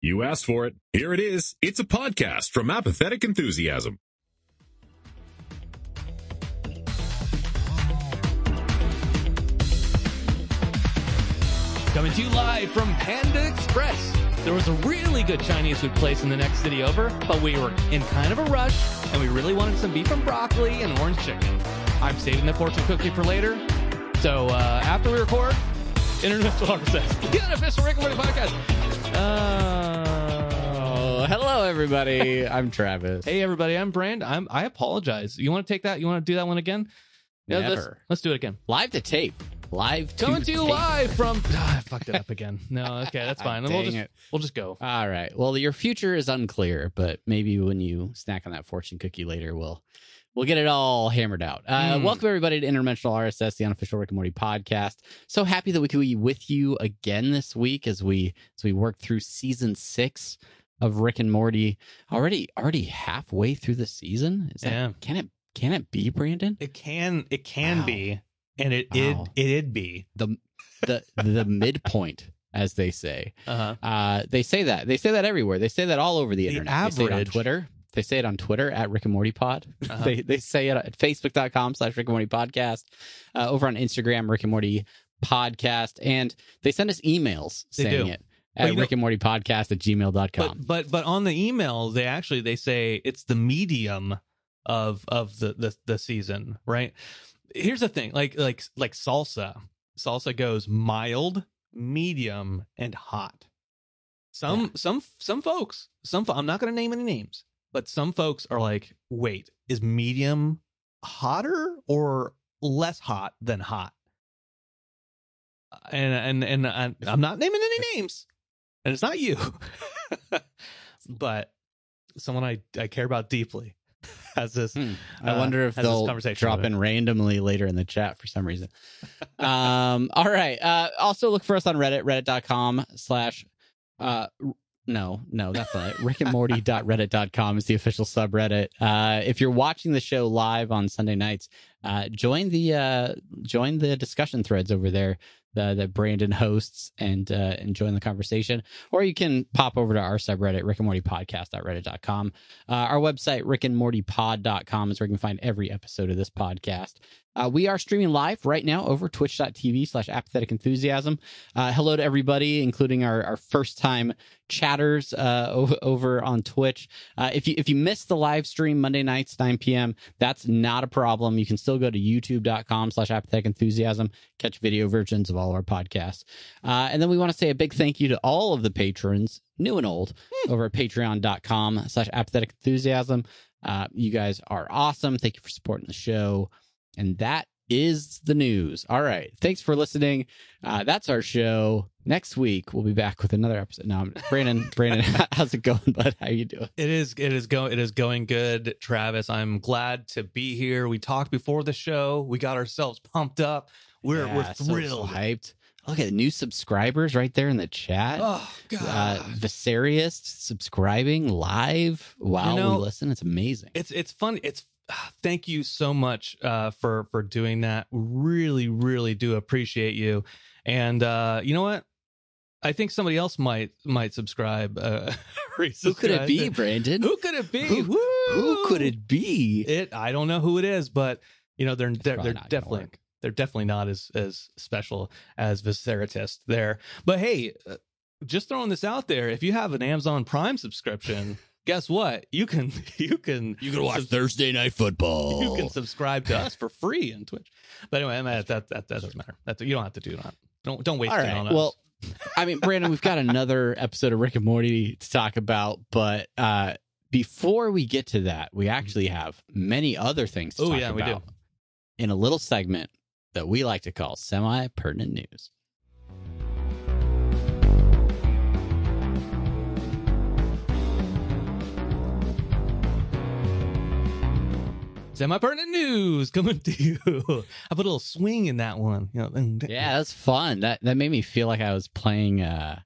You asked for it. Here it is. It's a podcast from Apathetic Enthusiasm. Coming to you live from Panda Express. There was a really good Chinese food place in the next city over, but we were in kind of a rush and we really wanted some beef and broccoli and orange chicken. I'm saving the fortune cookie for later. So uh, after we record, Interdimensional RSS, the unofficial Rick and Morty podcast. Uh, hello everybody. I'm Travis. hey everybody, I'm Brand. I'm I apologize. You want to take that? You want to do that one again? Yeah, let's, Never. let's do it again. Live to tape. Live to Coming to you tape. live from. Ah, I fucked it up again. No, okay, that's fine. we'll Dang just it. we'll just go. All right. Well, your future is unclear, but maybe when you snack on that fortune cookie later, we'll we'll get it all hammered out. Uh, Mm. Welcome everybody to Interdimensional RSS, the unofficial Rick and Morty podcast. So happy that we could be with you again this week as we as we work through season six of Rick and Morty. Already already halfway through the season. Is that, Yeah. Can it can it be Brandon? It can it can Wow. be, and it Wow. it it'd be. The the the midpoint, as they say. Uh huh. Uh, they say that. They say that everywhere. They say that all over the, The internet. They say it on Twitter. They say it on Twitter at Rick and Morty Pod. Uh-huh. they they say it at Facebook.com slash Rick and Morty Podcast. Uh, over on Instagram, Rick and Morty Podcast. And they send us emails They saying do. it at know- Rick and Morty Podcast at gmail.com. But but but on the email, they actually they say it's the medium of of the the the season, right? Here's the thing, like like like salsa, salsa goes mild, medium, and hot. Some Yeah. some some folks, some I'm not going to name any names, but some folks are like, wait, is medium hotter or less hot than hot? And and and I'm not naming any names, and it's not you, but someone I I care about deeply has this. Hmm. I uh, wonder if they'll drop in randomly later in the chat for some reason. um, all right. Uh, also look for us on Reddit, reddit.com slash, uh, no, no, that's not it. Rick and Morty.reddit.com is the official subreddit. Uh, if you're watching the show live on Sunday nights, uh, join the, uh, join the discussion threads over there. The, that Brandon hosts and uh, and join the conversation, or you can pop over to our subreddit, Rick and Morty Podcast.reddit.com. Uh, our website, rickandmortypod.com, is where you can find every episode of this podcast. Uh, we are streaming live right now over twitch.tv slash apathetic enthusiasm. Uh, hello to everybody, including our, our first time chatters uh, over, on Twitch. Uh, if you if you missed the live stream Monday nights, 9 p.m., that's not a problem. You can still go to youtube.com slash apathetic enthusiasm, catch video versions of all of our podcasts. Uh, and then we want to say a big thank you to all of the patrons, new and old, over at patreon.com slash apathetic enthusiasm. Uh, you guys are awesome. Thank you for supporting the show. And that is the news. All right. Thanks for listening. Uh, that's our show. Next week we'll be back with another episode. Now, Brandon, Brandon, how's it going, bud? How you doing? It is it is going it is going good, Travis. I'm glad to be here. We talked before the show. We got ourselves pumped up. We're Yeah, we're so- so thrilled. hyped. Look at new subscribers right there in the chat. oh god. uh, Viserious subscribing live while know, we listen. It's amazing. it's it's funny it's thank you so much uh for for doing that really really do appreciate you and uh you know what i think somebody else might might subscribe uh Who could it be. Brandon? who could it be Who- Who could it be? it i don't know who it is but you know they're they're, they're definitely they're definitely not as as special as Viceratist there but hey uh, just throwing this out there if you have an amazon prime subscription guess what you can you can You can watch subs- Thursday Night Football. you can subscribe to us for free on Twitch. But anyway, I that, that that doesn't matter. That's you don't have to do that. Don't don't waste All it right. on us. Well, I mean, Brandon, we've got another episode of Rick and Morty to talk about, but uh, before we get to that, we actually have many other things to Oh, talk yeah, we do. about in a little segment that we like to call semi pertinent news. Semi pertinent news coming to you. I put a little swing in that one. You know, Yeah, that's fun. That that made me feel like I was playing uh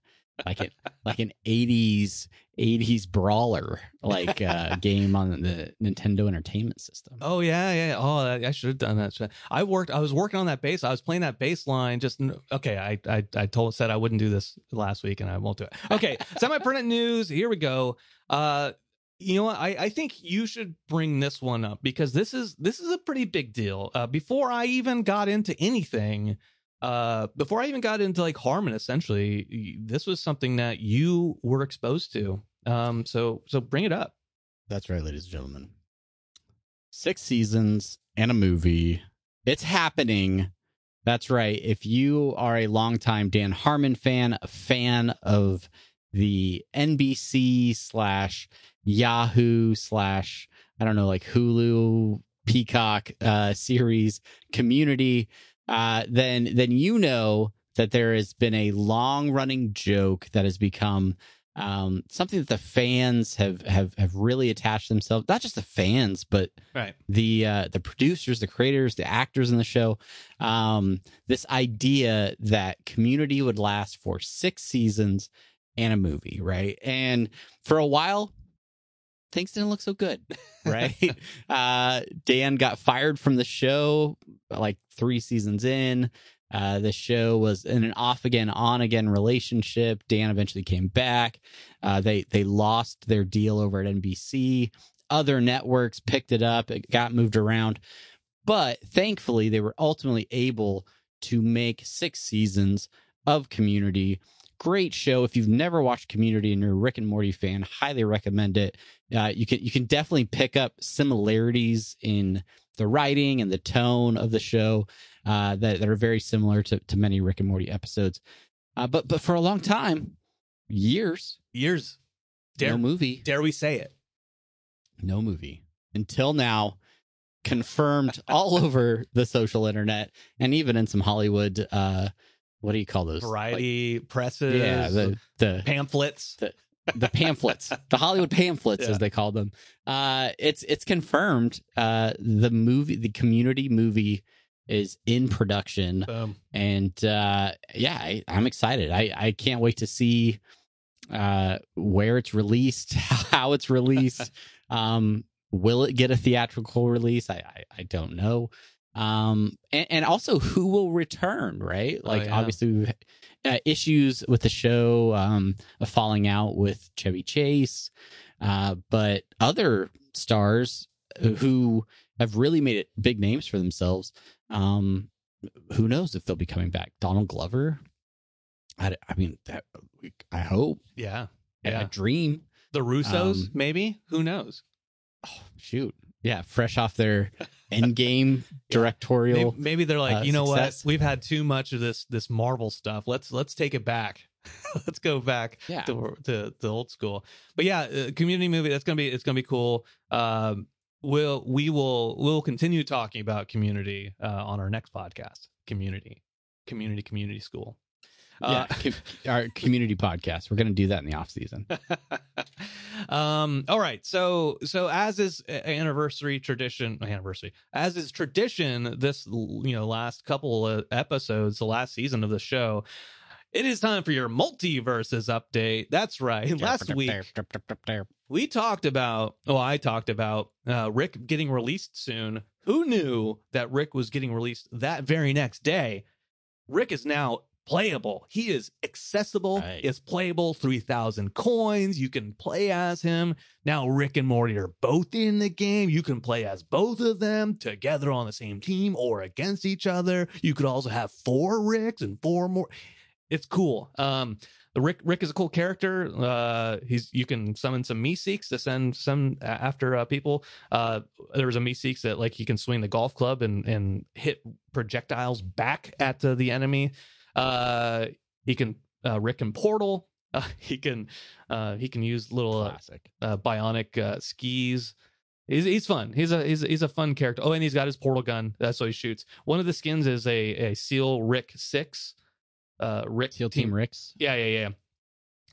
like it like an 80s 80s brawler like uh game on the Nintendo Entertainment System. Oh yeah, yeah. Oh, I, I should have done that. I worked. I was working on that bass. I was playing that bass line. Just okay. I I I told said I wouldn't do this last week, and I won't do it. Okay, semi-permanent news. Here we go. Uh, you know? I, I think you should bring this one up because this is this is a pretty big deal. Uh, before I even got into anything, uh, before I even got into like Harmon, essentially, this was something that you were exposed to. Um, so so bring it up. That's right, ladies and gentlemen. Six seasons and a movie. It's happening. That's right. If you are a longtime Dan Harmon fan, a fan of the NBC slash Yahoo slash I don't know like Hulu Peacock uh, series Community, uh, then then you know that there has been a long running joke that has become um, something that the fans have have have really attached themselves. Not just the fans, but right. the uh, the producers, the creators, the actors in the show. Um, this idea that Community would last for six seasons and a movie, right? And for a while, things didn't look so good, right? uh, Dan got fired from the show like three seasons in. Uh, the show was in an off again, on again relationship. Dan eventually came back. Uh, they they lost their deal over at NBC. Other networks picked it up. It got moved around, but thankfully they were ultimately able to make six seasons of Community great show. If you've never watched Community and you're a Rick and Morty fan, highly recommend it. Uh, you can you can definitely pick up similarities in the writing and the tone of the show uh, that that are very similar to to many Rick and Morty episodes. Uh, but but for a long time, years, years, dare, no movie. Dare we say it? No movie until now. Confirmed all over the social internet and even in some Hollywood uh, what do you call those? Variety like, presses. Yeah, the the pamphlets. The, the pamphlets, the Hollywood pamphlets, yeah. as they call them. Uh, it's it's confirmed. Uh, the movie, the Community movie, is in production, Boom. and uh, yeah, I, am excited. I I can't wait to see uh, where it's released, how it's released. um, will it get a theatrical release? I I, I don't know um and, and, also who will return right? Oh, like oh, yeah. obviously we've uh, issues with the show um a falling out with chevy chase uh but other stars who have really made it big names for themselves um who knows if they'll be coming back? Donald glover? I, I mean that i hope. Yeah. Yeah a dream. The russos um, maybe? Who knows? oh, shoot yeah, fresh off their Endgame directorial. Maybe, maybe they're like, uh, you know success. what? We've had too much of this this Marvel stuff. Let's let's take it back. let's go back yeah. to, to the old school. But yeah, uh, community movie. That's gonna be it's gonna be cool. Um, we'll we will we'll continue talking about community uh, on our next podcast. Community, community, community school. Uh, yeah, our community podcast. We're going to do that in the off season. um, all right. So, so as is anniversary tradition, anniversary, as is tradition, this you know last couple of episodes, the last season of the show. It is time for your multiverses update. That's right. Last week we talked about, oh, I talked about uh, Rick getting released soon. Who knew that Rick was getting released that very next day? Rick is now playable. He is accessible, right. is playable, 3000 coins. You can play as him. Now Rick and Morty are both in the game. You can play as both of them together on the same team or against each other. You could also have four Ricks and four more. It's cool. Um the Rick Rick is a cool character. Uh, he's you can summon some Meeseeks to send some after uh, people. Uh, there was a Meeseeks that like he can swing the golf club and and hit projectiles back at uh, the enemy. Uh, he can uh, Rick and Portal. Uh, he can uh, he can use little classic uh, bionic uh, skis. He's he's fun. He's a he's he's a fun character. Oh, and he's got his portal gun. That's what he shoots. One of the skins is a a Seal Rick Six. Uh, Rick Seal Team, Team Ricks. Yeah, yeah,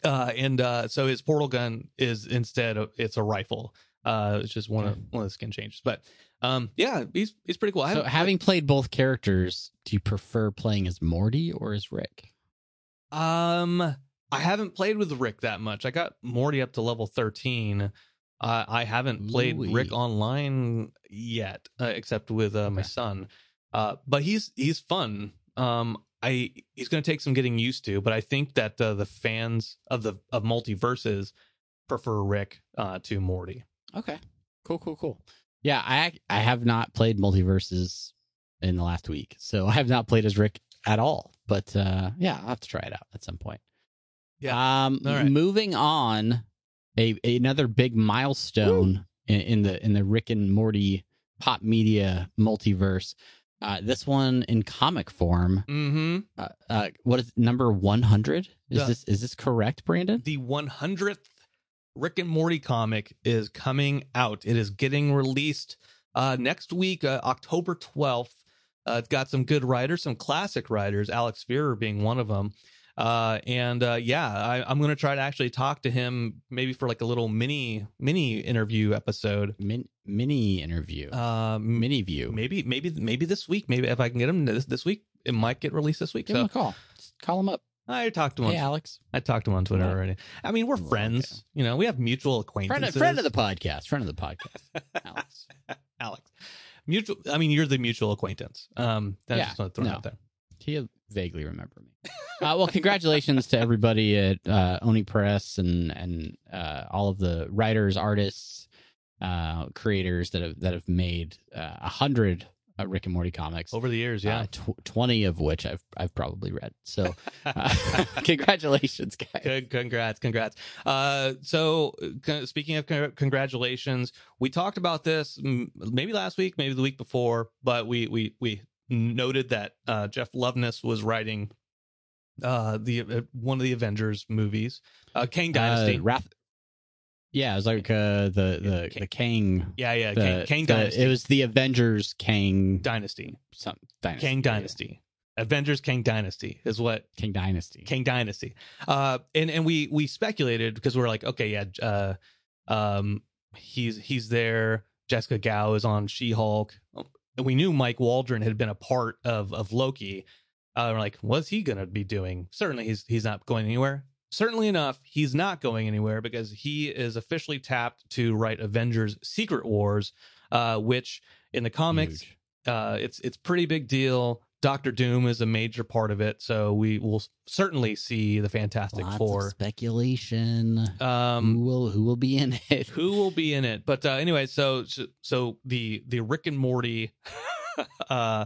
yeah. Uh, and uh, so his portal gun is instead of, it's a rifle. Uh, it's just one of one of the skin changes. But um, yeah, he's he's pretty cool. So, having played both characters, do you prefer playing as Morty or as Rick? Um, I haven't played with Rick that much. I got Morty up to level 13. Uh, I haven't played Ooh-wee. Rick online yet, uh, except with uh, my son. Uh, but he's he's fun. Um, I he's going to take some getting used to, but I think that uh, the fans of the of multiverses prefer Rick uh, to Morty. Okay. Cool, cool, cool. Yeah, I I have not played multiverses in the last week, so I have not played as Rick at all. But uh, yeah, I'll have to try it out at some point. Yeah. Um, right. moving on, a another big milestone in, in the in the Rick and Morty pop media multiverse. Uh, this one in comic form. Mm-hmm. Uh, uh, what is number one hundred? Is The- this is this correct, Brandon? The 100th Rick and Morty comic is coming out. It is getting released uh, next week, uh, October 12th. Uh, it's got some good writers, some classic writers, Alex Firer being one of them. Uh, and uh, yeah, I, I'm going to try to actually talk to him maybe for like a little mini mini interview episode. Min- mini interview, Um, mini view. maybe maybe maybe this week. Maybe if I can get him this this week, it might get released this week. Give him a call. Just call him up. I talked to him. Hey, on, Alex. I talked to him on Twitter Yeah. already. I mean, we're friends. okay. You know, we have mutual Friend acquaintances. of, friend of the podcast. Friend of the podcast. Alex. Alex. Mutual. I mean, you're the mutual acquaintance. Um, that's Yeah, just throw no. out there. He'll vaguely remember me. Uh, well, congratulations to everybody at uh, Oni Press and and uh, all of the writers, artists, uh, creators that have that have made uh, a hundred uh, Rick and Morty comics. Over the years, yeah. Uh, tw- Twenty of which I've I've probably read. So, uh, congratulations, guys. Good, congrats, congrats. Uh, so c- speaking of con- congratulations, we talked about this mm, maybe last week, maybe the week before, but we we we noted that uh, Jeff Loveness was writing uh the uh, one of the Avengers movies, uh, Kang Dynasty. Uh, Wrath. Yeah, it was like uh, the the Kang- the Kang. yeah, yeah, The, Kang, Kang the- Dynasty. It was the Avengers Kang. Dynasty. Some dynasty. Kang Dynasty. Avengers Kang Dynasty is what King Dynasty. King Dynasty. Uh, and and we we speculated because we are like, okay, yeah, uh, um, he's he's there. Jessica Gao is on She Hulk. We knew Mike Waldron had been a part of of Loki. Uh, we're like, what's he gonna be doing? Certainly, he's he's not going anywhere. Certainly enough, he's not going anywhere because he is officially tapped to write Avengers: Secret Wars, uh, which in the comics Huge. uh, it's it's pretty big deal. Doctor Doom is a major part of it, so we will certainly see the Fantastic Lots of Four. speculation. Um, who will who will be in it? who will be in it? But uh, anyway, so so- so the the Rick and Morty, uh,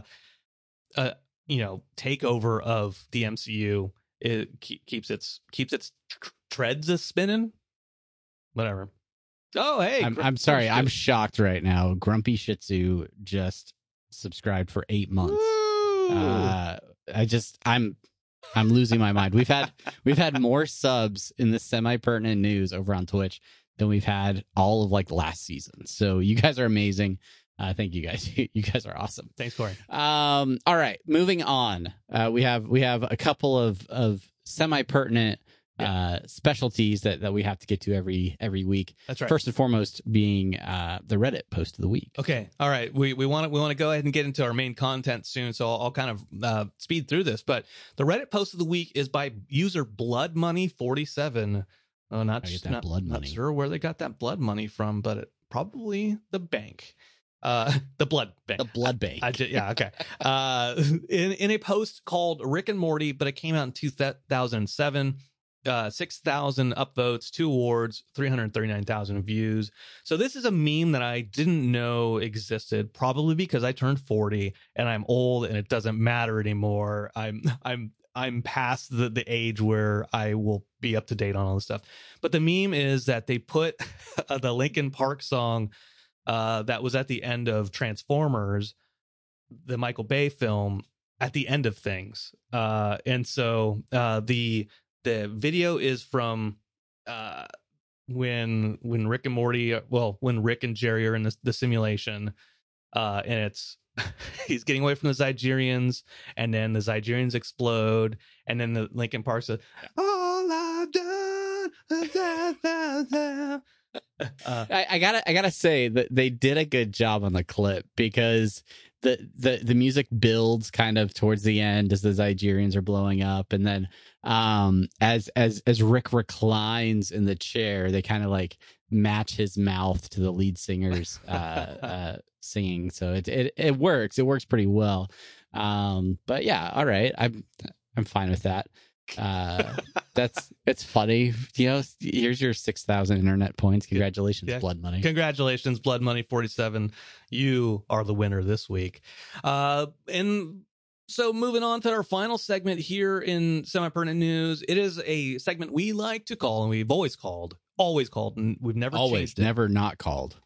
uh, you know, takeover of the MCU it keep, keeps its keeps its tr- treads a spinning. Whatever. Oh hey, I'm, Gr- I'm sorry. I'm shocked right now. Grumpy Shih Tzu just subscribed for eight months. Uh, I just I'm I'm losing my mind. We've had we've had more subs in the semi pertinent news over on Twitch than we've had all of like last season. So you guys are amazing. Uh, thank you guys. you guys are awesome. Thanks, Corey. Um, all right, moving on. Uh, we have we have a couple of of semi pertinent uh, specialties that that we have to get to every every week. That's right. First and foremost, being uh, the Reddit post of the week. Okay. All right. We we want to we want to go ahead and get into our main content soon, so I'll, I'll kind of uh, speed through this. But the Reddit post of the week is by user Blood Money forty seven. Oh, not I get s- that not, blood not sure where they got that blood money from, but it, probably the bank, uh, the blood bank. The Blood Bank. I ju- yeah, okay. Uh, in in a post called Rick and Morty, but it came out in 2007. Uh, 6,000 upvotes, two awards, 339,000 views. So this is a meme that I didn't know existed, probably because I turned 40 and I'm old and it doesn't matter anymore. I'm I'm I'm past the, the age where I will be up to date on all this stuff. But the meme is that they put the Linkin Park song uh, that was at the end of Transformers, the Michael Bay film, at the end of things. Uh, and so uh, the the video is from uh, when when Rick and Morty, well, when Rick and Jerry are in the, the simulation, uh, and it's he's getting away from the Zigerions, and then the Zigerions explode, and then the Linkin Park says, "All I've done." is that, that, that." Uh, I, I gotta I gotta say that they did a good job on the clip because the the the music builds kind of towards the end as the Zigerions are blowing up, and then um as as as Rick reclines in the chair, they kind of like match his mouth to the lead singer's uh, uh singing. So it it it works. It works pretty well. Um, but yeah, all right. I'm I'm fine with that. Uh, that's it's funny. You know, here's your six thousand internet points. Congratulations, Yeah. Blood Money. Congratulations, Blood Money 47. You are the winner this week. Uh, and so moving on to our final segment here in semi-permanent news, it is a segment we like to call, and we've always called, always called, and we've never Always, never not called.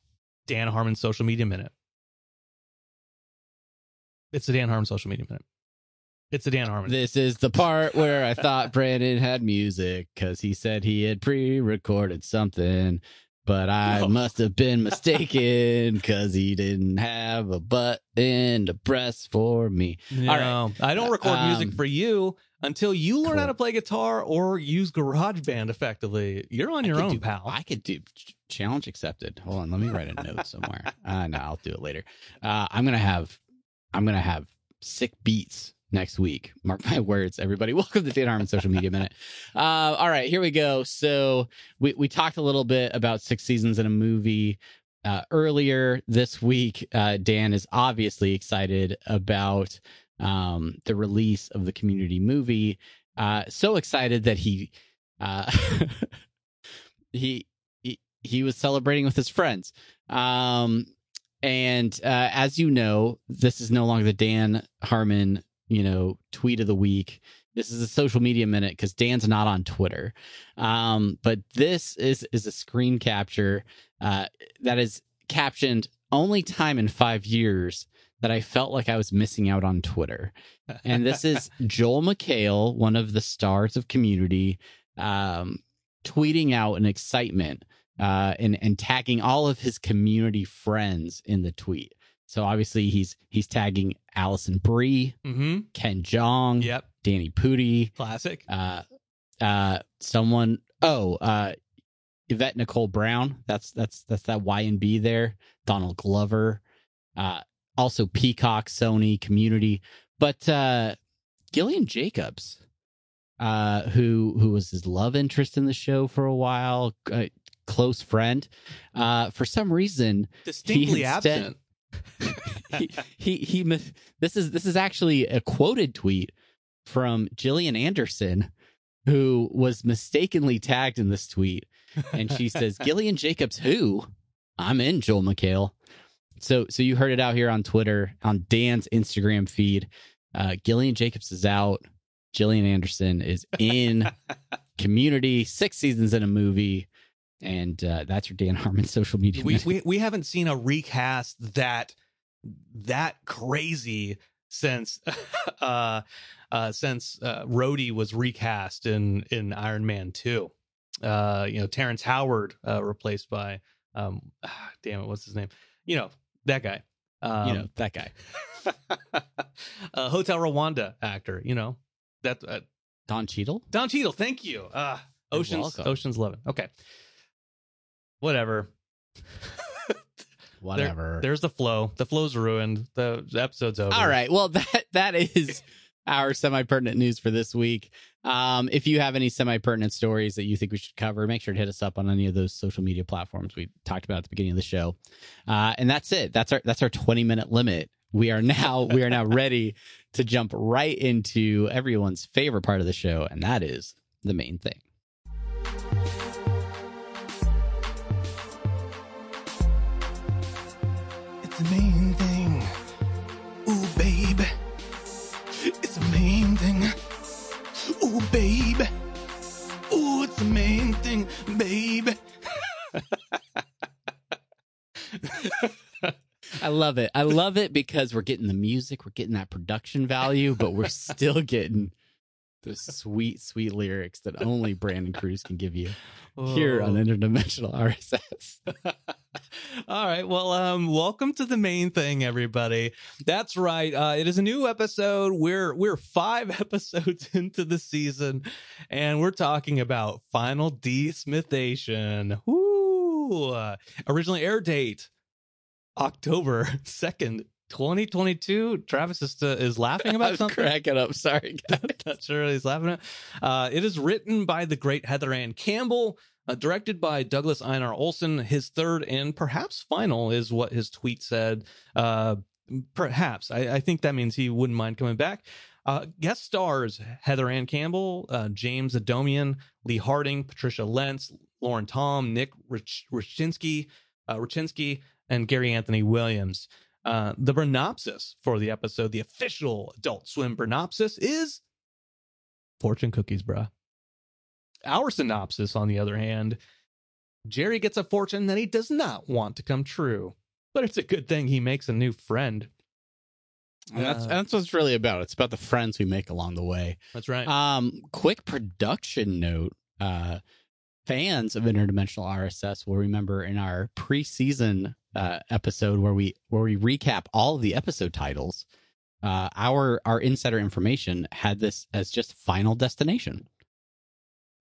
Dan Harmon Social Media Minute. It's the Dan Harmon Social Media Minute. It's the Dan Harmon. This is the part where I thought Brandon had music because he said he had pre-recorded something, but I No. must have been mistaken because he didn't have a button to press for me. no, all I don't record music Um, for you until you learn how to play guitar or use GarageBand effectively. You're on your own, do- pal. I could do challenge accepted. Hold on, let me write a note somewhere. Uh, no, I'll do it later. Uh, I'm gonna have, I'm gonna have sick beats next week. Mark my words, everybody. Welcome to Dan Harmon Social Media Minute. Uh, all right, here we go. So we we talked a little bit about six seasons in a movie. Uh, earlier this week, uh, Dan is obviously excited about um, the release of the Community movie. Uh, so excited that he uh, he he he was celebrating with his friends. Um, and uh, as you know, this is no longer the Dan Harmon, you know, tweet of the week. This is a social media minute because Dan's not on Twitter. Um, but this is is a screen capture uh, that is captioned only time in five years that I felt like I was missing out on Twitter. And this is Joel McHale, one of the stars of Community, um, tweeting out an excitement uh, and and tagging all of his community friends in the tweet. So obviously he's he's tagging Alison Brie, mm-hmm. Ken Jeong, Yep. Danny Pudi, Classic. uh, uh, someone. Oh, uh, Yvette Nicole Brown. That's that's that's that Y and B there. Donald Glover. Uh, also Peacock, Sony, Community, but uh, Gillian Jacobs, uh, who who was his love interest in the show for a while, uh, close friend. Uh, for some reason, Distinctly instead- absent. he, he he mis- this is this is actually a quoted tweet from Gillian Anderson who was mistakenly tagged in this tweet. And she says Gillian Jacobs who? I'm in Joel McHale. So so you heard it out here on Twitter on Dan's Instagram feed. Uh Gillian Jacobs is out. Gillian Anderson is in community six seasons in a movie and uh, that's your Dan Harmon social media we, we we haven't seen a recast that that crazy since uh uh since uh Rhodey was recast in in Iron Man 2. Uh you know Terrence Howard uh replaced by um ah, damn it what's his name? You know, that guy. Um, you know that guy uh, Hotel Rwanda actor, you know. That uh, Don Cheadle Don Cheadle, thank you. Uh Ocean's. Ocean's 11. Okay. Whatever. whatever There's the flow. The flow's ruined. The, the episode's over. All right. Well, that that is our semi pertinent news for this week. Um, if you have any semi pertinent stories that you think we should cover, make sure to hit us up on any of those social media platforms we talked about at the beginning of the show. Uh, and that's it. That's our that's our twenty minute limit. We are now we are now ready to jump right into everyone's favorite part of the show, and that is the main thing. The main thing. Ooh, babe. It's the main thing. Ooh, babe. Ooh, it's the main thing, babe. I love it. I love it because we're getting the music, we're getting that production value, but we're still getting the sweet, sweet lyrics that only Brandon Cruz can give you here on Oh. Interdimensional RSS. All right. Well, um, welcome to the main thing, everybody. That's right. Uh, it is a new episode. We're we're five episodes into the season, and we're talking about Final Desmithation. Woo! Uh, originally air date October second, 2022. Travis is, uh, is laughing about something. cracking up. Sorry. Not sure he's laughing at. Uh, it is written by the great Heather Anne Campbell, uh, directed by Douglas Einar Olsen. His third and perhaps final is what his tweet said. Uh, perhaps. I, I think that means he wouldn't mind coming back. Uh, guest stars Heather Anne Campbell, uh, James Adomian, Lee Harding, Patricia Lentz, Lauren Tom, Nick Rich- Richinsky, uh, Richinsky, and Gary Anthony Williams. Uh, the Bernopsis for the episode, the official Adult Swim Bernopsis, is fortune cookies, bruh. Our synopsis, on the other hand, Jerry gets a fortune that he does not want to come true, but it's a good thing he makes a new friend. And that's Uh, that's what it's really about. It's about the friends we make along the way. That's right. Um, quick production note. Uh, fans of interdimensional RSS will remember in our preseason uh, episode where we where we recap all of the episode titles. Uh, our our insider information had this as just Final Destination.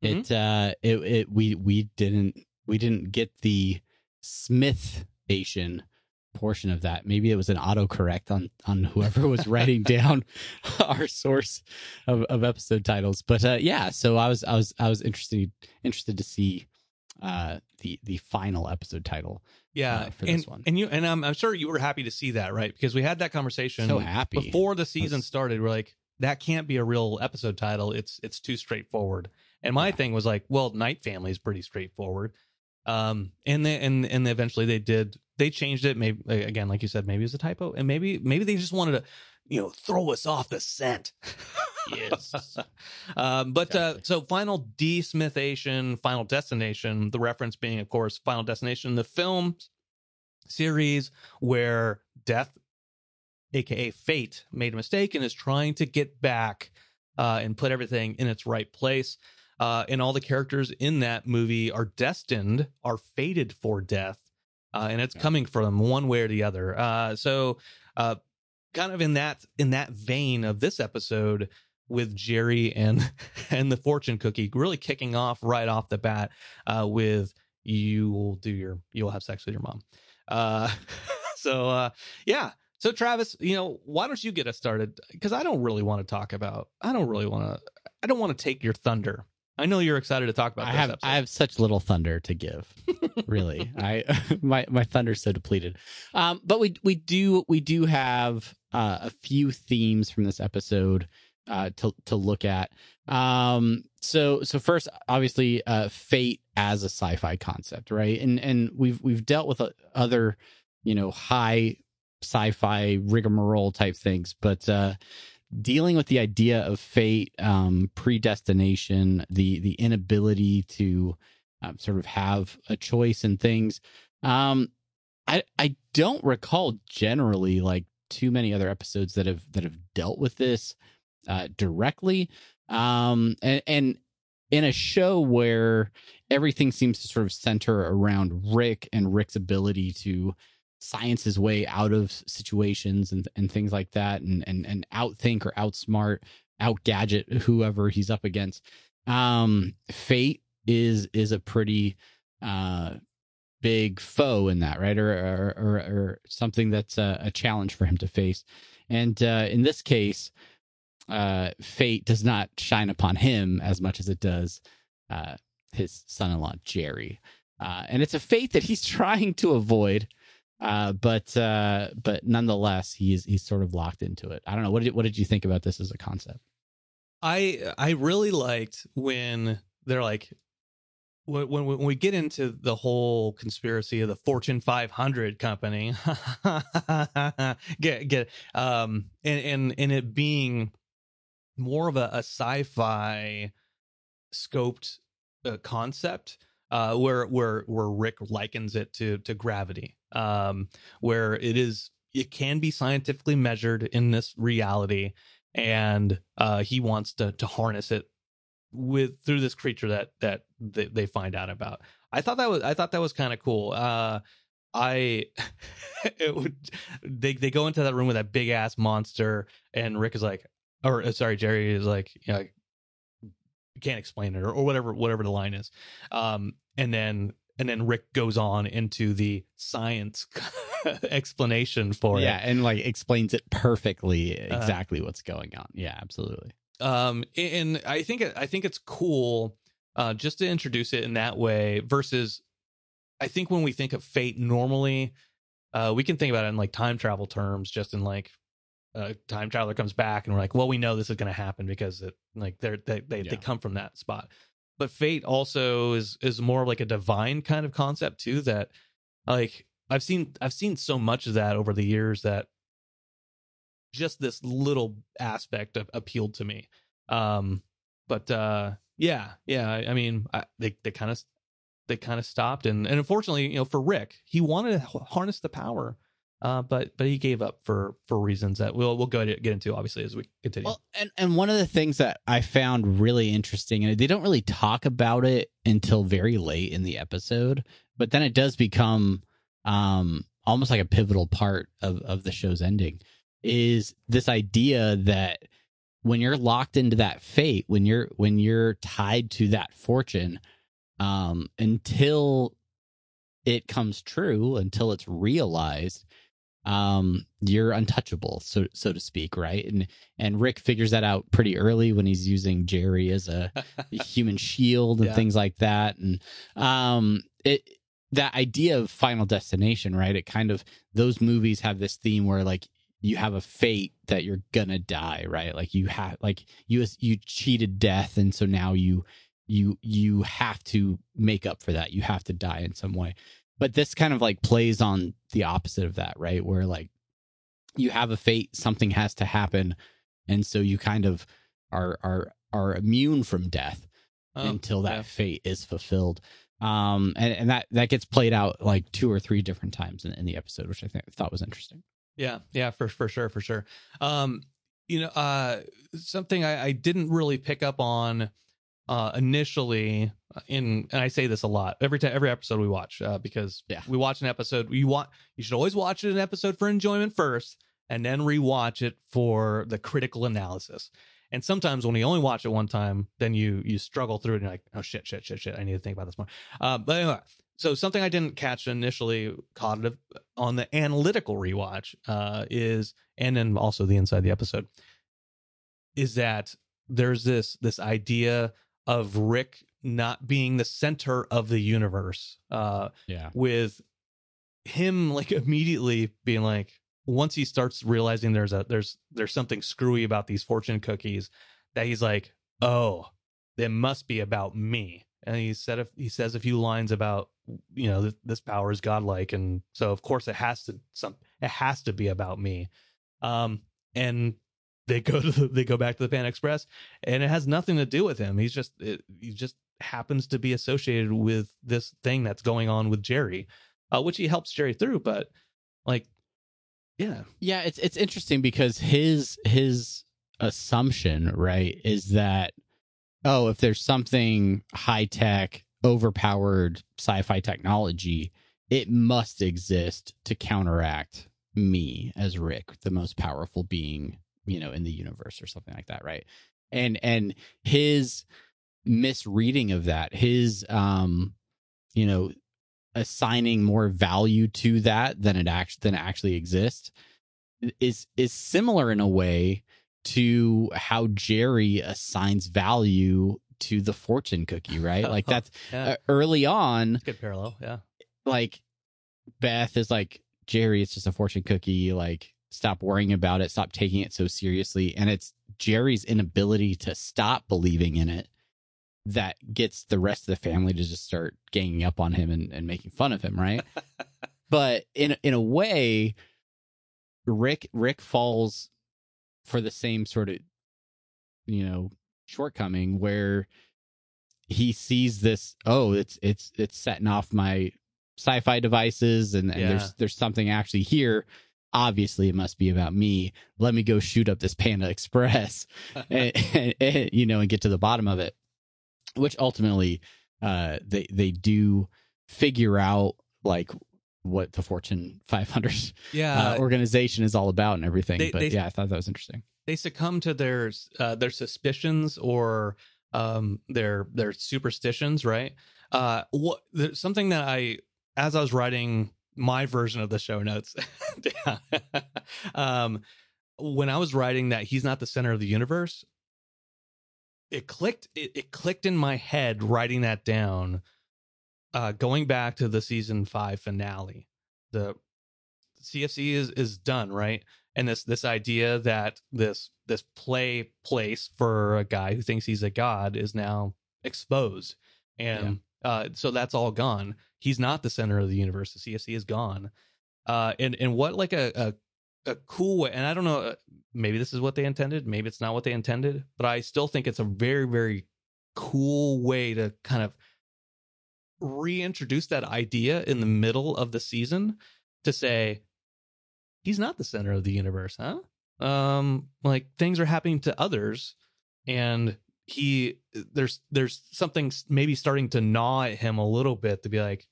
It uh it it we we didn't we didn't get the Smith Asian portion of that. Maybe it was an autocorrect on on whoever was writing down our source of, of episode titles. But uh, yeah, so I was I was I was interested interested to see uh, the the final episode title. Yeah, uh, for and this one. and you and I'm, I'm sure you were happy to see that, right? Because we had that conversation So happy before the season was- started. We're like, that can't be a real episode title. It's it's too straightforward. And my Yeah. thing was like, well, Night Family is pretty straightforward. Um, and then and and eventually they did they changed it. Maybe again, like you said, maybe it's a typo, and maybe maybe they just wanted to, you know, throw us off the scent. Yes. um, but uh, so final D Smithation, Final Destination. The reference being, of course, Final Destination, the film series where Death, aka Fate, made a mistake and is trying to get back uh, and put everything in its right place. Uh, and all the characters in that movie are destined, are fated for death, uh, and it's coming for them one way or the other. Uh, so, uh, kind of in that in that vein of this episode with Jerry and and the fortune cookie really kicking off right off the bat uh, with you will do your you'll have sex with your mom. Uh, so uh, yeah. So Travis, you know, why don't you get us started? Because I don't really want to talk about. I don't really want to. I don't want to take your thunder. I know you're excited to talk about. I this have episode. I have such little thunder to give. really, I my my thunder's so depleted. Um, but we we do we do have uh, a few themes from this episode uh, to to look at. Um, so so first, obviously, uh, fate as a sci-fi concept, right? And and we've we've dealt with uh, other you know high sci-fi rigmarole type things, but uh, dealing with the idea of fate, um, predestination, the the inability to um, sort of have a choice in things. Um, I I don't recall generally like too many other episodes that have that have dealt with this uh, directly. Um, and, and in a show where everything seems to sort of center around Rick and Rick's ability to science his way out of situations and and things like that and and and outthink or outsmart out gadget whoever he's up against um fate is is a pretty uh big foe in that right or or or, or something that's a, a challenge for him to face and uh in this case uh fate does not shine upon him as much as it does uh his son-in-law jerry uh and it's a fate that he's trying to avoid uh, but uh, but nonetheless, he's he's sort of locked into it. I don't know. What did what did you think about this as a concept? I I really liked when they're like when when, we get into the whole conspiracy of the Fortune 500 company, get get um and and and it being more of a, a sci-fi scoped uh, concept uh where where where Rick likens it to to gravity um where it is it can be scientifically measured in this reality and uh, he wants to to harness it with through this creature that that they, they find out about. I thought that was I thought that was kind of cool. Uh, I it would they they go into that room with that big ass monster, and Rick is like, or uh, sorry, Jerry is like, you know, can't explain it or, or whatever whatever the line is, um, and then and then Rick goes on into the science explanation for yeah, it. Yeah, and like explains it perfectly Uh, exactly what's going on. Yeah, absolutely. Um and i think it, i think it's cool uh just to introduce it in that way versus i think when we think of fate normally uh we can think about it in like time travel terms just in like a time traveler comes back and we're like well we know this is going to happen because it like they're they they, Yeah. they come from that spot but fate also is is more like a divine kind of concept too that like i've seen i've seen so much of that over the years that just this little aspect of, appealed to me. Um but uh yeah yeah i, I mean I, they they kind of they kind of stopped. And and unfortunately you know for rick he wanted to harness the power uh but but he gave up for for reasons that we'll we'll go to get into obviously as we continue. Well, and and one of the things that I found really interesting, and they don't really talk about it until very late in the episode, but then it does become um almost like a pivotal part of of the show's ending, is this idea that when you're locked into that fate, when you're when you're tied to that fortune, um, until it comes true, until it's realized, um, you're untouchable, so so to speak, right? And and Rick figures that out pretty early when he's using Jerry as a human shield and Yeah. things like that. And um, it that idea of Final Destination, right? It kind of those movies have this theme where like you have a fate that you're gonna die, right? Like you have like you you cheated death, and so now you you you have to make up for that. You have to die in some way. But this kind of like plays on the opposite of that, right? Where like you have a fate, something has to happen, and so you kind of are are are immune from death Oh, until that yeah. fate is fulfilled. Um, and, and that that gets played out like two or three different times in, in the episode, which I think thought was interesting. Yeah, yeah, for for sure, for sure. Um, you know, uh, something I, I didn't really pick up on uh initially in and I say this a lot every time every episode we watch uh, because Yeah. we watch an episode you want you should always watch an episode for enjoyment first and then rewatch it for the critical analysis. And sometimes when you only watch it one time, then you you struggle through it and you're like, oh shit, shit, shit, shit. I need to think about this more. Uh, but anyway, so something I didn't catch initially, caught it on the analytical rewatch, uh, is and then also the inside the episode, is that there's this this idea of Rick not being the center of the universe. Uh, Yeah. with him like immediately being like once he starts realizing there's a there's there's something screwy about these fortune cookies that he's like oh it must be about me and he said if he says a few lines about you know this, this power is godlike. And so of course it has to some it has to be about me. Um and they go to the, they go back to the pan express and it has nothing to do with him. He's just it, he just happens to be associated with this thing that's going on with jerry uh, which he helps Jerry through. But like, yeah, Yeah, it's it's interesting because his his assumption, right, is that oh, if there's something high tech, overpowered sci-fi technology, it must exist to counteract me as Rick, the most powerful being, you know, in the universe or something like that, right? And and his misreading of that, his um, you know, assigning more value to that than it act than it actually exists is is similar in a way to how Jerry assigns value to the fortune cookie, right? Like that's yeah, uh, early on, good parallel. Yeah, like Beth is like Jerry, it's just a fortune cookie. Like stop worrying about it, stop taking it so seriously, and it's Jerry's inability to stop believing in it that gets the rest of the family to just start ganging up on him and, and making fun of him, right? but in in a way, Rick Rick falls for the same sort of you know shortcoming where he sees this oh it's it's it's setting off my sci-fi devices and, and Yeah. there's there's something actually here. Obviously it must be about me. Let me go shoot up this panda express and, and- and, you know and get to the bottom of it. Which ultimately uh they they do figure out like what the fortune 500 yeah. uh, organization is all about and everything they- but they- yeah i thought that was interesting they succumb to their uh, their suspicions or um their their superstitions, right? Uh, what something that I as I was writing my version of the show notes. Um, when I was writing that he's not the center of the universe, it clicked. It, it clicked in my head writing that down. Uh, going back to the season five finale, the CFC is is done right, and this this idea that this this play place for a guy who thinks he's a god is now exposed, and uh, so that's all gone. He's not the center of the universe. The CFC is gone, uh, and and what like a, a a cool way. And I don't know, uh, maybe this is what they intended, maybe it's not what they intended, but I still think it's a very very cool way to kind of reintroduce that idea in the middle of the season to say he's not the center of the universe, huh? Um, like things are happening to others, and he there's there's something maybe starting to gnaw at him a little bit to be like,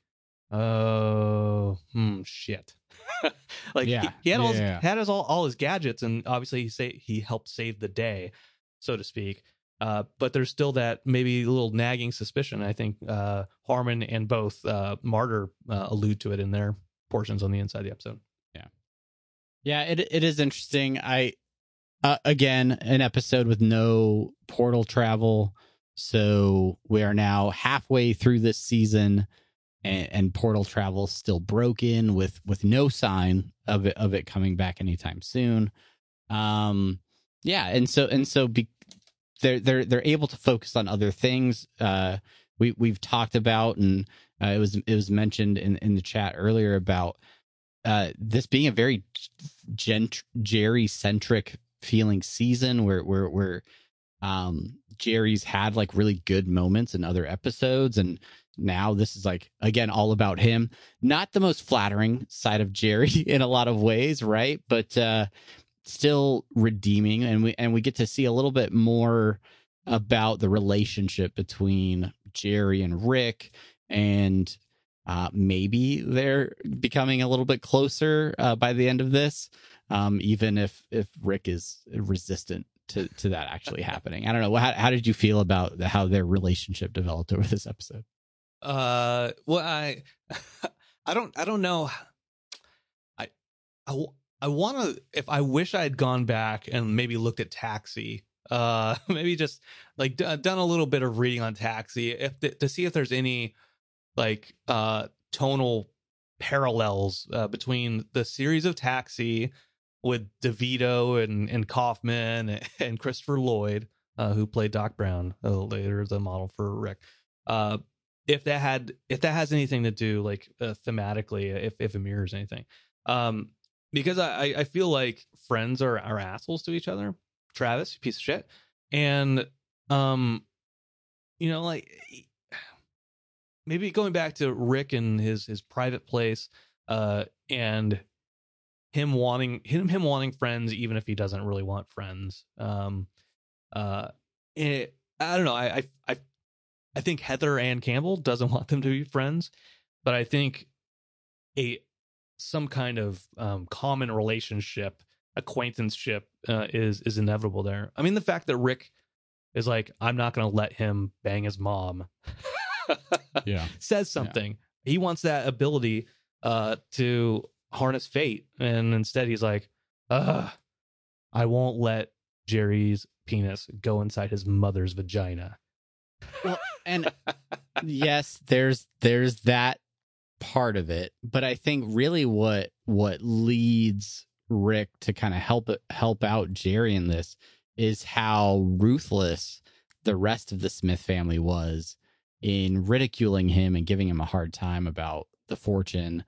oh, hmm, shit. like Yeah. he, he had all his, Yeah. had his all, all his gadgets, and obviously he say he helped save the day, so to speak. Uh, but there's still that maybe a little nagging suspicion. I think uh, Harmon and both uh, Marder uh, allude to it in their portions on the inside of the episode. Yeah, yeah, it it is interesting. I uh, again an episode with no portal travel, so we are now halfway through this season, and, and portal travel still broken with with no sign of it of it coming back anytime soon. Um, yeah, and so and so be, they're they're they're able to focus on other things. Uh, we we've talked about and uh, it was it was mentioned in in the chat earlier about uh, this being a very gent- Jerry centric feeling season where where where um Jerry's had like really good moments in other episodes and now this is like again all about him not the most flattering side of Jerry in a lot of ways right but uh still redeeming and we and we get to see a little bit more about the relationship between Jerry and Rick and uh, maybe they're becoming a little bit closer uh, by the end of this, um, even if if Rick is resistant to to that actually happening. I don't know. How, how did you feel about how their relationship developed over this episode? Uh, well, I, I don't, I don't know. I, I, I want to. If I wish I had gone back and maybe looked at Taxi, uh, maybe just like d- done a little bit of reading on Taxi, if th- to see if there's any like uh tonal parallels uh, between the series of Taxi with DeVito and and Kaufman and Christopher Lloyd, uh, who played Doc Brown uh, later, the model for Rick. Uh, if that had if that has anything to do like uh, thematically if if it mirrors anything um because i i feel like friends are are assholes to each other. Travis piece of shit. And um you know like maybe going back to rick and his his private place uh and him wanting him him wanting friends even if he doesn't really want friends um uh it, i don't know. I i i I think Heather Anne Campbell doesn't want them to be friends, but I think a some kind of um, common relationship, acquaintanceship, uh, is is inevitable there. I mean, the fact that Rick is like, I'm not going to let him bang his mom, Yeah, says something. He wants that ability uh, to harness fate, and instead he's like, Ugh, I won't let Jerry's penis go inside his mother's vagina. well, and yes, there's there's that part of it, but I think really what what leads Rick to kind of help help out Jerry in this is how ruthless the rest of the Smith family was in ridiculing him and giving him a hard time about the fortune.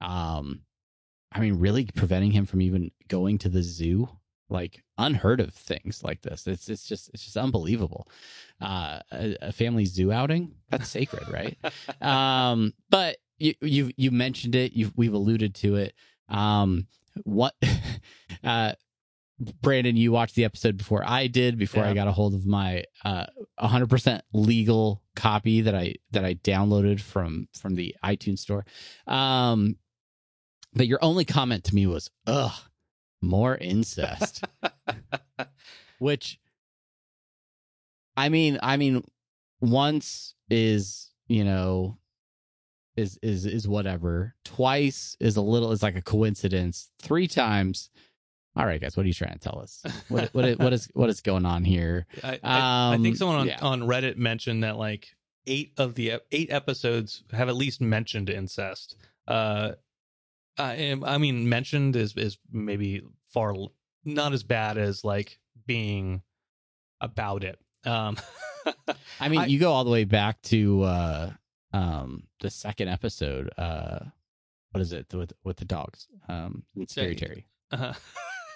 Um, I mean, really preventing him from even going to the zoo, like unheard of things like this. It's it's just it's just unbelievable. Uh, a, a family zoo outing that's sacred, right? um, but you you you mentioned it. You we've alluded to it. Um, what? uh, Brandon, you watched the episode before I did. Before I got a hold of my uh 100% legal copy that I that I downloaded from from the iTunes store. Um, but your only comment to me was, "Ugh, more incest," which I mean, I mean, once is you know is is is whatever. Twice is a little is like a coincidence. Three times. All right, guys, what are you trying to tell us? What what is, what is what is going on here? I, I, I think Um, someone on, yeah. on Reddit mentioned that like eight of the eight episodes have at least mentioned incest. Uh, I, I mean, mentioned is is maybe far not as bad as like being about it. Um, I mean, I- you go all the way back to uh um the second episode. Uh what is it with with the dogs? Um Scary Terry. uh,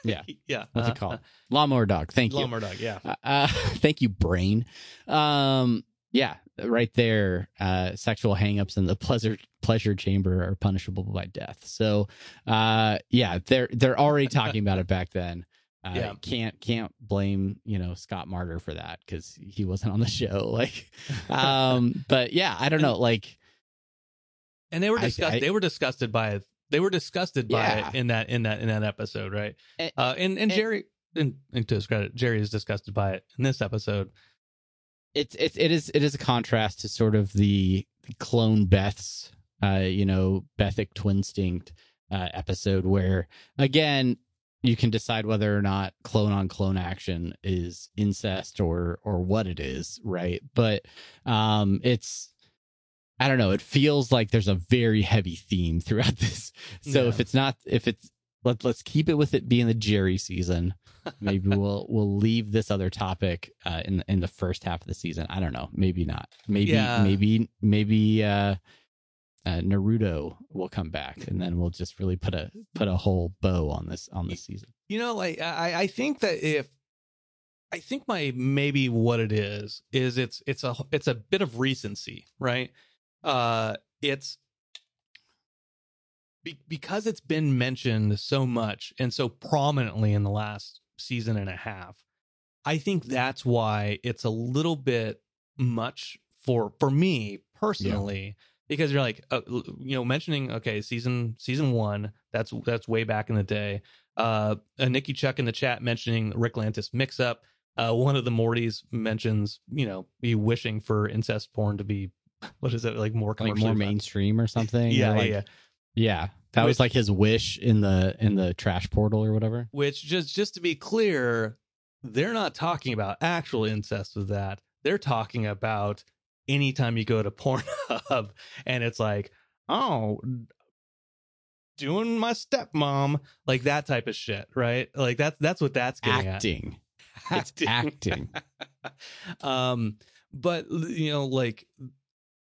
Yeah. yeah. What's uh, it called? Lawnmower dog. Thank you. Lawnmower dog. Yeah. Uh, uh, thank you, brain. Um, yeah, right there. Uh, sexual hangups and the pleasure pleasure chamber are punishable by death. So, uh, yeah, they're they're already talking about it back then. Uh, Yeah. can't can't blame you know Scott Marder for that because he wasn't on the show. Like, um, but yeah, I don't know. Like, and they were I- disgusted. I- they were disgusted by it. They were disgusted by Yeah. it in that in that in that episode, right? And- uh, and and and- Jerry, and, and to his credit, Jerry is disgusted by it in this episode. it's it's it is it is a contrast to sort of the, the clone Beth's uh you know Bethic Twinstinct uh episode where again you can decide whether or not clone on clone action is incest or or what it is right but um it's I don't know it feels like there's a very heavy theme throughout this so Yeah. if it's not if it's let, let's keep it with it being the Jerry season maybe we'll we'll leave this other topic uh, in in the first half of the season. I don't know. Maybe not. Maybe Yeah. maybe maybe uh, uh, Naruto will come back, and then we'll just really put a put a whole bow on this on this season. You know, like I, I think that if I think my maybe what it is is it's it's a it's a bit of recency, right? Uh it's be, because it's been mentioned so much and so prominently in the last season and a half. I think that's why it's a little bit much for for me personally because you're like uh, you know mentioning okay season season 1 that's that's way back in the day uh, uh Nikki Chuck in the chat mentioning Ricklantis Mixup. Uh, one of the Mortys mentions, you know, be wishing for incest porn to be, what is it like more Like more fun- mainstream or something. Yeah, Or like- yeah, yeah. yeah. That was like his wish in the in the trash portal or whatever. Which just just to be clear, they're not talking about actual incest with that. They're talking about anytime you go to Pornhub and it's like, oh, doing my stepmom, like that type of shit, right? Like that's that's what that's getting at. Acting. It's acting. um but you know like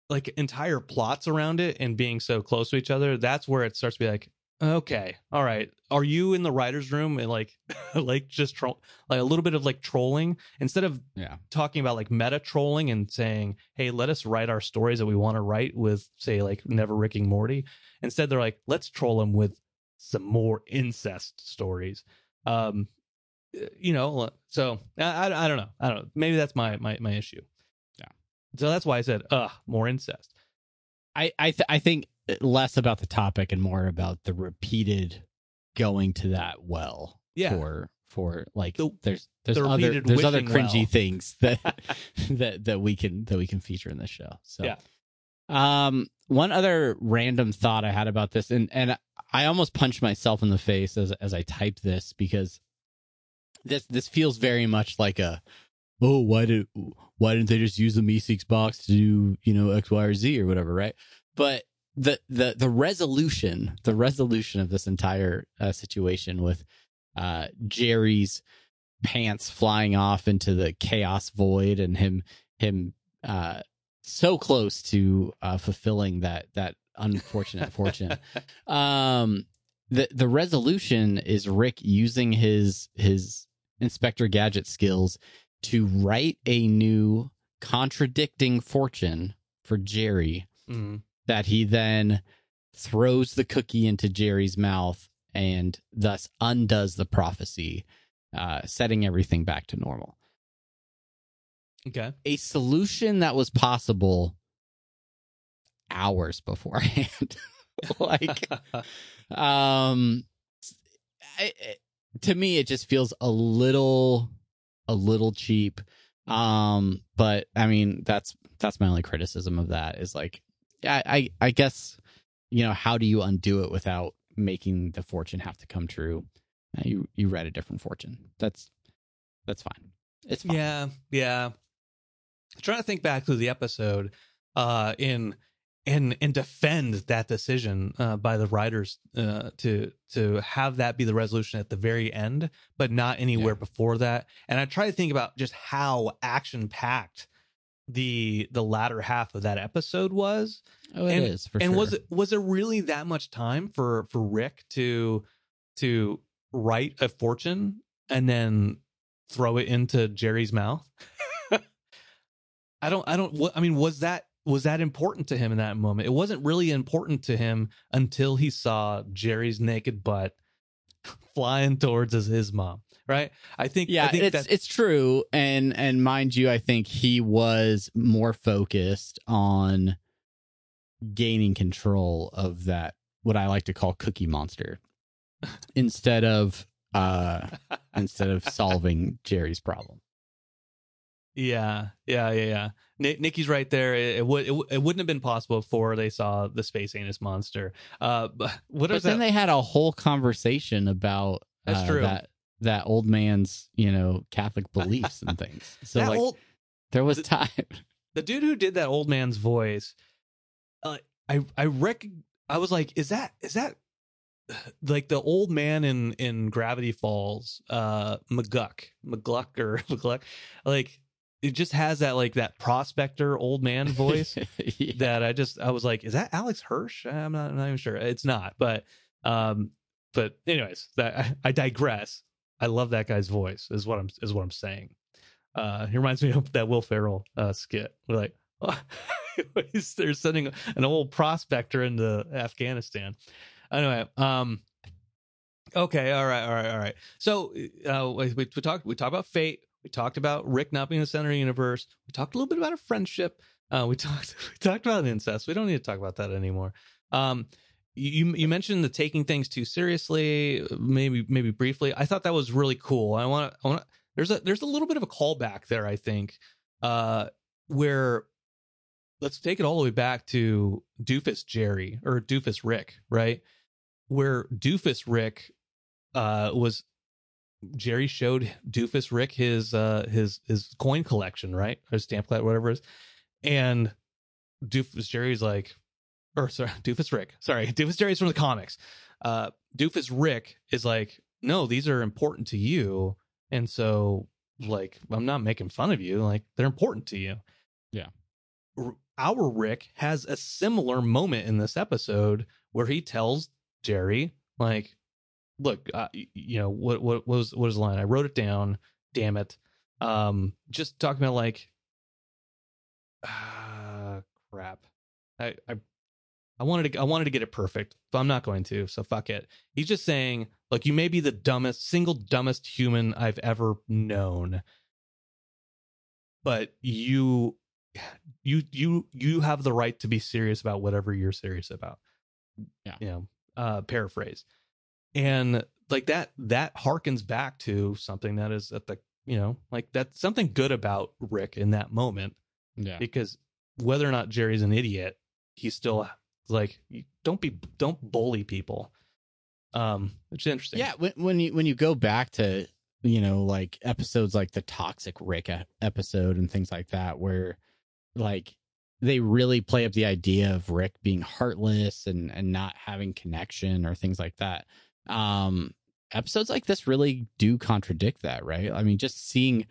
like entire plots around it and being so close to each other that's where it starts to be like okay. All right. Are you in the writers room and like like just troll like a little bit of like trolling? Instead of Yeah. talking about like meta trolling and saying hey let us write our stories that we want to write with say like never ricking morty. Instead they're like let's troll them with some more incest stories. Um you know so I, I, I don't know. I don't know. Maybe that's my my, my issue. Yeah. so that's why i said uh more incest. I I th- I think less about the topic and more about the repeated going to that well. Yeah. For for like The- there's there's the other there's other cringy well. things that that that we can that we can feature in this show. So Yeah. Um one other random thought I had about this and and I almost punched myself in the face as as I typed this because this this feels very much like a oh why did why didn't they just use the Meeseeks box to do you know X Y or Z or whatever right but the the the resolution the resolution of this entire uh, situation with uh Jerry's pants flying off into the chaos void and him him uh so close to uh fulfilling that that unfortunate fortune um the the resolution is Rick using his his Inspector Gadget skills to write a new contradicting fortune for Jerry mm. That he then throws the cookie into Jerry's mouth and thus undoes the prophecy, uh, setting everything back to normal. okay A solution that was possible hours beforehand. like, um, I, to me, it just feels a little, a little cheap. Um, but I mean, that's that's my only criticism of that is like, I, I I guess you know how do you undo it without making the fortune have to come true? Uh, you you read a different fortune. That's that's fine. It's fine. Yeah, yeah. trying to think back through the episode uh in and and defend that decision uh, by the writers uh, to to have that be the resolution at the very end, but not anywhere Yeah. before that. And I try to think about just how action packed the the latter half of that episode was. Oh, it is and, for and sure. was it was there really that much time for for Rick to to write a fortune and then throw it into Jerry's mouth? I don't I don't I mean was that was that important to him in that moment? It wasn't really important to him until he saw Jerry's naked butt flying towards his, his mom, right? I think yeah, I think it's that's it's true, and and mind you, I think he was more focused on gaining control of that what I like to call Cookie Monster instead of uh instead of solving Jerry's problem. Yeah, yeah, yeah, yeah. Ni- Nikki's right there. It, it would it, w- it wouldn't have been possible before they saw the space anus monster. Uh, but what But then that? they had a whole conversation about That's uh, true. that that old man's you know Catholic beliefs and things. So like old there was the- time. the dude who did that old man's voice. Uh, I I rec I was like, is that is that like the old man in in Gravity Falls, uh, McGuck, McGluck or McGluck, like it just has that like that prospector old man voice. Yeah. that I just I was like, is that Alex Hirsch? I'm not, I'm not even sure. It's not, but um, but anyways, that I, I digress. I love that guy's voice. Is what I'm is what I'm saying. Uh, he reminds me of that Will Ferrell uh, skit. We're like, he's, they're sending an old prospector into Afghanistan. Anyway, um, okay, all right, all right, all right. So uh, we, we talked we talked about fate. We talked about Rick not being the center of the universe. We talked a little bit about a friendship. Uh, we talked we talked about incest. We don't need to talk about that anymore. Um, you you mentioned the taking things too seriously, maybe maybe briefly. I thought that was really cool. I want to. There's a there's a little bit of a callback there. I think, uh, where let's take it all the way back to Doofus Jerry or Doofus Rick, right? Where Doofus Rick uh, was Jerry showed Doofus Rick his uh his his coin collection, right? Or stamp collection, whatever it is. And Doofus Jerry's like or sorry, Doofus Rick. Sorry, Doofus Jerry's from the comics. Uh Doofus Rick is like, no, these are important to you. And so like I'm not making fun of you. Like they're important to you. Yeah. R- Our Rick has a similar moment in this episode where he tells Jerry, like, look, uh, you know what what what was what was the line? I wrote it down. Damn it. Um, just talking about like, ah, crap. I I I wanted to I wanted to get it perfect, but I'm not going to. So fuck it. He's just saying, like, you may be the dumbest, single dumbest human I've ever known, but you you you you have the right to be serious about whatever you're serious about. Yeah. You know, uh paraphrase and like that that harkens back to something that is at the you know like that's something good about rick in that moment Yeah. because whether or not jerry's an idiot he's still like don't be don't bully people um which is interesting Yeah, when when you when you go back to you know like episodes like the toxic Rick episode and things like that, where like they really play up the idea of Rick being heartless and and not having connection or things like that. Um, episodes like this really do contradict that, right? I mean, just seeing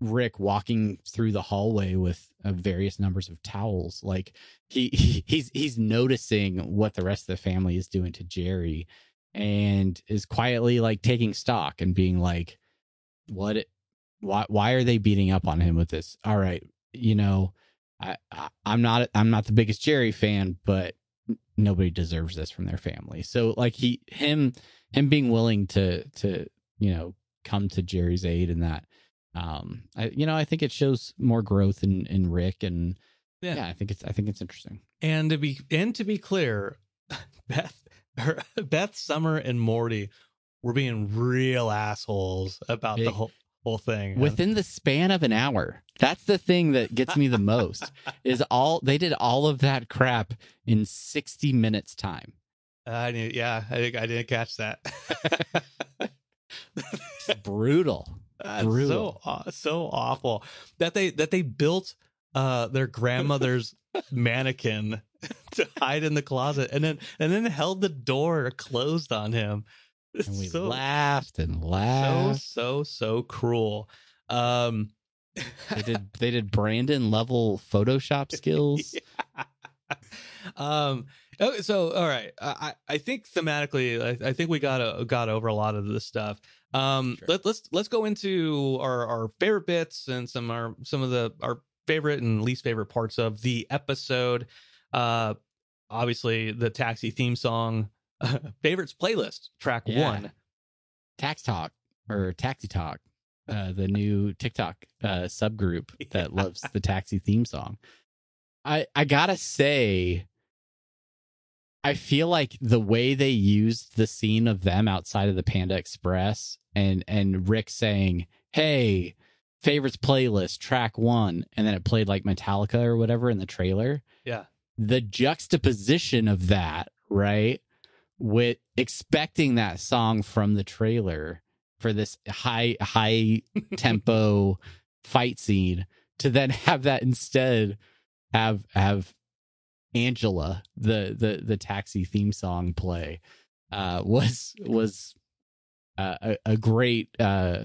Rick walking through the hallway with uh, various numbers of towels, like he, he he's he's noticing what the rest of the family is doing to Jerry and is quietly like taking stock and being like what why why are they beating up on him with this? All right you know I, I i'm not i'm not the biggest jerry fan but nobody deserves this from their family. So like he him him being willing to to you know come to jerry's aid in that um i you know i think it shows more growth in in rick and Yeah. yeah i think it's i think it's interesting and to be and to be clear beth her, beth summer and morty were being real assholes about the whole whole thing. within the span of an hour. That's the thing that gets me the most. is all they did all of that crap in 60 minutes time. I didn't, yeah, I, think I didn't catch that. It's brutal. That's Brutal. so so awful that they that they built uh their grandmother's mannequin to hide in the closet and then and then held the door closed on him. It's And we so laughed and laughed. so so so cruel. Um They did they did Brandon level Photoshop skills. um oh, so all right i i think thematically i, I think we got a, got over a lot of this stuff um Sure. let, let's let's go into our our favorite bits and some our some of the our favorite and least favorite parts of the episode uh obviously the taxi theme song favorites playlist track Yeah. one Tax Talk or Taxi Talk, uh, the new TikTok uh, subgroup that loves the taxi theme song. I I gotta say, I feel like the way they used the scene of them outside of the Panda Express and and Rick saying, "Hey, favorites playlist track one," and then it played like Metallica or whatever in the trailer. yeah the juxtaposition of that, right? With expecting that song from the trailer for this high high tempo fight scene to then have that instead have have Angela the the the taxi theme song play uh was was uh, a, a great uh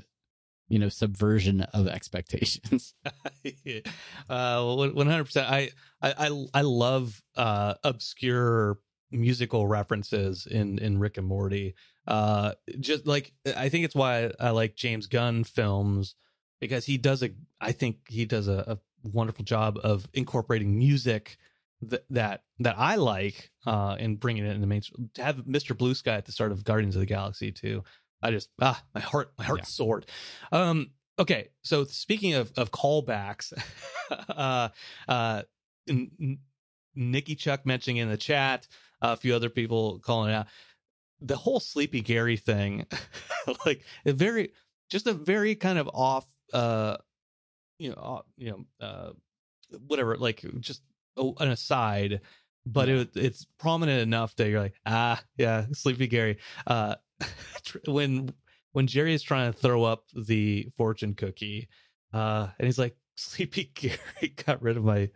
you know subversion of expectations uh, one hundred percent. I, I, I, love uh, obscure musical references in in Rick and Morty. Uh, just like I think it's why I like James Gunn films because he does a. I think he does a, a wonderful job of incorporating music that that that I like uh, and bringing it in the mainstream. To have Mr. Blue Sky at the start of Guardians of the Galaxy too. I just ah my heart my heart Yeah. soared. Um, okay, so speaking of of callbacks, uh, uh, N- Nikki Chuck mentioning in the chat, a few other people calling out. The whole Sleepy Gary thing, like a very, just a very kind of off, uh, you know, you know, uh, whatever, like just an aside, but it, it's prominent enough that you're like, ah, yeah, Sleepy Gary. Uh, when when Jerry is trying to throw up the fortune cookie, uh, and he's like, Sleepy Gary got rid of my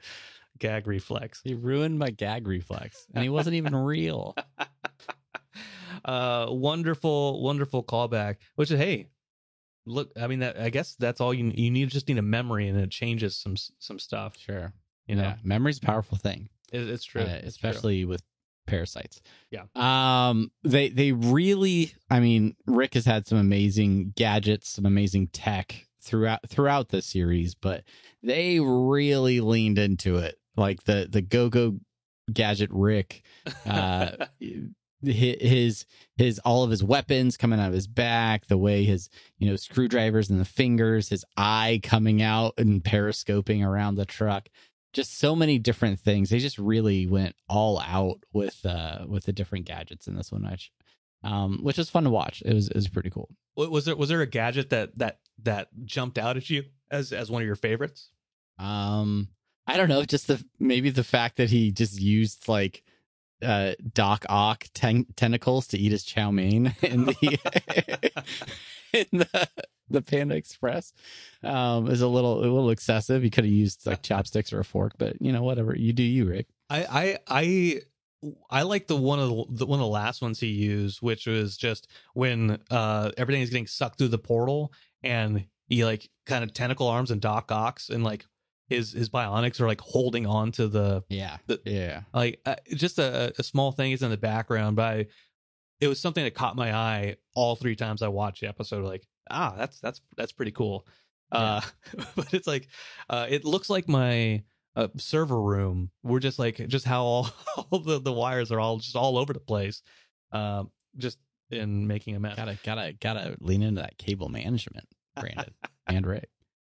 gag reflex. he ruined my gag reflex and he wasn't even real uh wonderful wonderful callback which is hey look i mean that i guess that's all you you need just need a memory and it changes some some stuff sure you know yeah memory's a powerful thing it, it's true uh, It's true. especially with parasites. Yeah. Um they they really I mean Rick has had some amazing gadgets, some amazing tech throughout throughout the series, but they really leaned into it. Like the the go-go gadget Rick uh his his all of his weapons coming out of his back the way his you know screwdrivers and the fingers his eye coming out and periscoping around the truck just so many different things. They just really went all out with uh with the different gadgets in this one which um which was fun to watch. It was it was pretty cool. Was there was there a gadget that that that jumped out at you as as one of your favorites? Um i don't know just the maybe the fact that he just used like uh doc ock ten- tentacles to eat his chow mein in the in the the panda express um is a little a little excessive. He could have used like chopsticks or a fork but you know whatever you do you rick. I I I I like the one of the, the one of the last ones he used, which was just when uh everything is getting sucked through the portal, and he like kind of tentacle arms and Doc Ock's, and like his his bionics are like holding on to the yeah. The- yeah. like uh, just a, a small thing is in the background, but I, it was something that caught my eye all three times I watched the episode. Like ah, that's that's that's pretty cool. Uh, but it's like uh, it looks like my uh, server room. We're just like just how all, all the, the wires are all just all over the place, um, just in making a mess. gotta gotta gotta lean into that cable management brandon and rick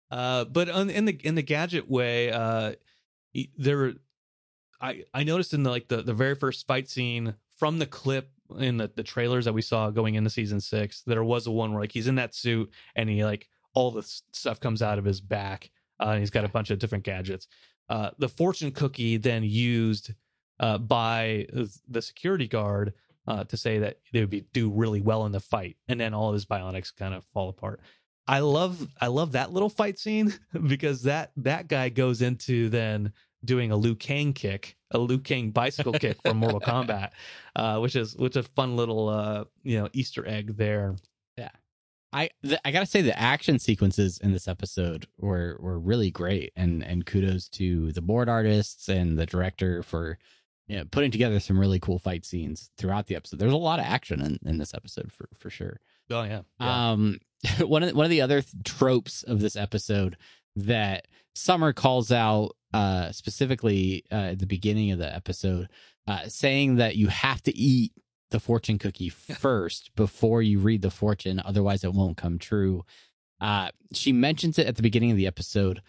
Uh, but on, in the in the gadget way, uh, there, I I noticed in the like the the very first fight scene from the clip in the the trailers that we saw going into season six, there was a one where like he's in that suit and he like all the stuff comes out of his back. Uh, and he's got a bunch of different gadgets. Uh, the fortune cookie then used uh, by the security guard uh, to say that they would be do really well in the fight, and then all of his bionics kind of fall apart. I love I love that little fight scene because that that guy goes into then doing a Liu Kang kick, a Liu Kang bicycle kick from Mortal Kombat, uh, which is which is a fun little uh, you know Easter egg there. Yeah, I th- I gotta say the action sequences in this episode were were really great, and and kudos to the board artists and the director for you know, putting together some really cool fight scenes throughout the episode. There's a lot of action in, in this episode for for sure. Oh yeah, Um, one of the, one of the other th- tropes of this episode that Summer calls out uh, specifically uh, at the beginning of the episode, uh, saying that you have to eat the fortune cookie first before you read the fortune, otherwise it won't come true. Uh, she mentions it at the beginning of the episode,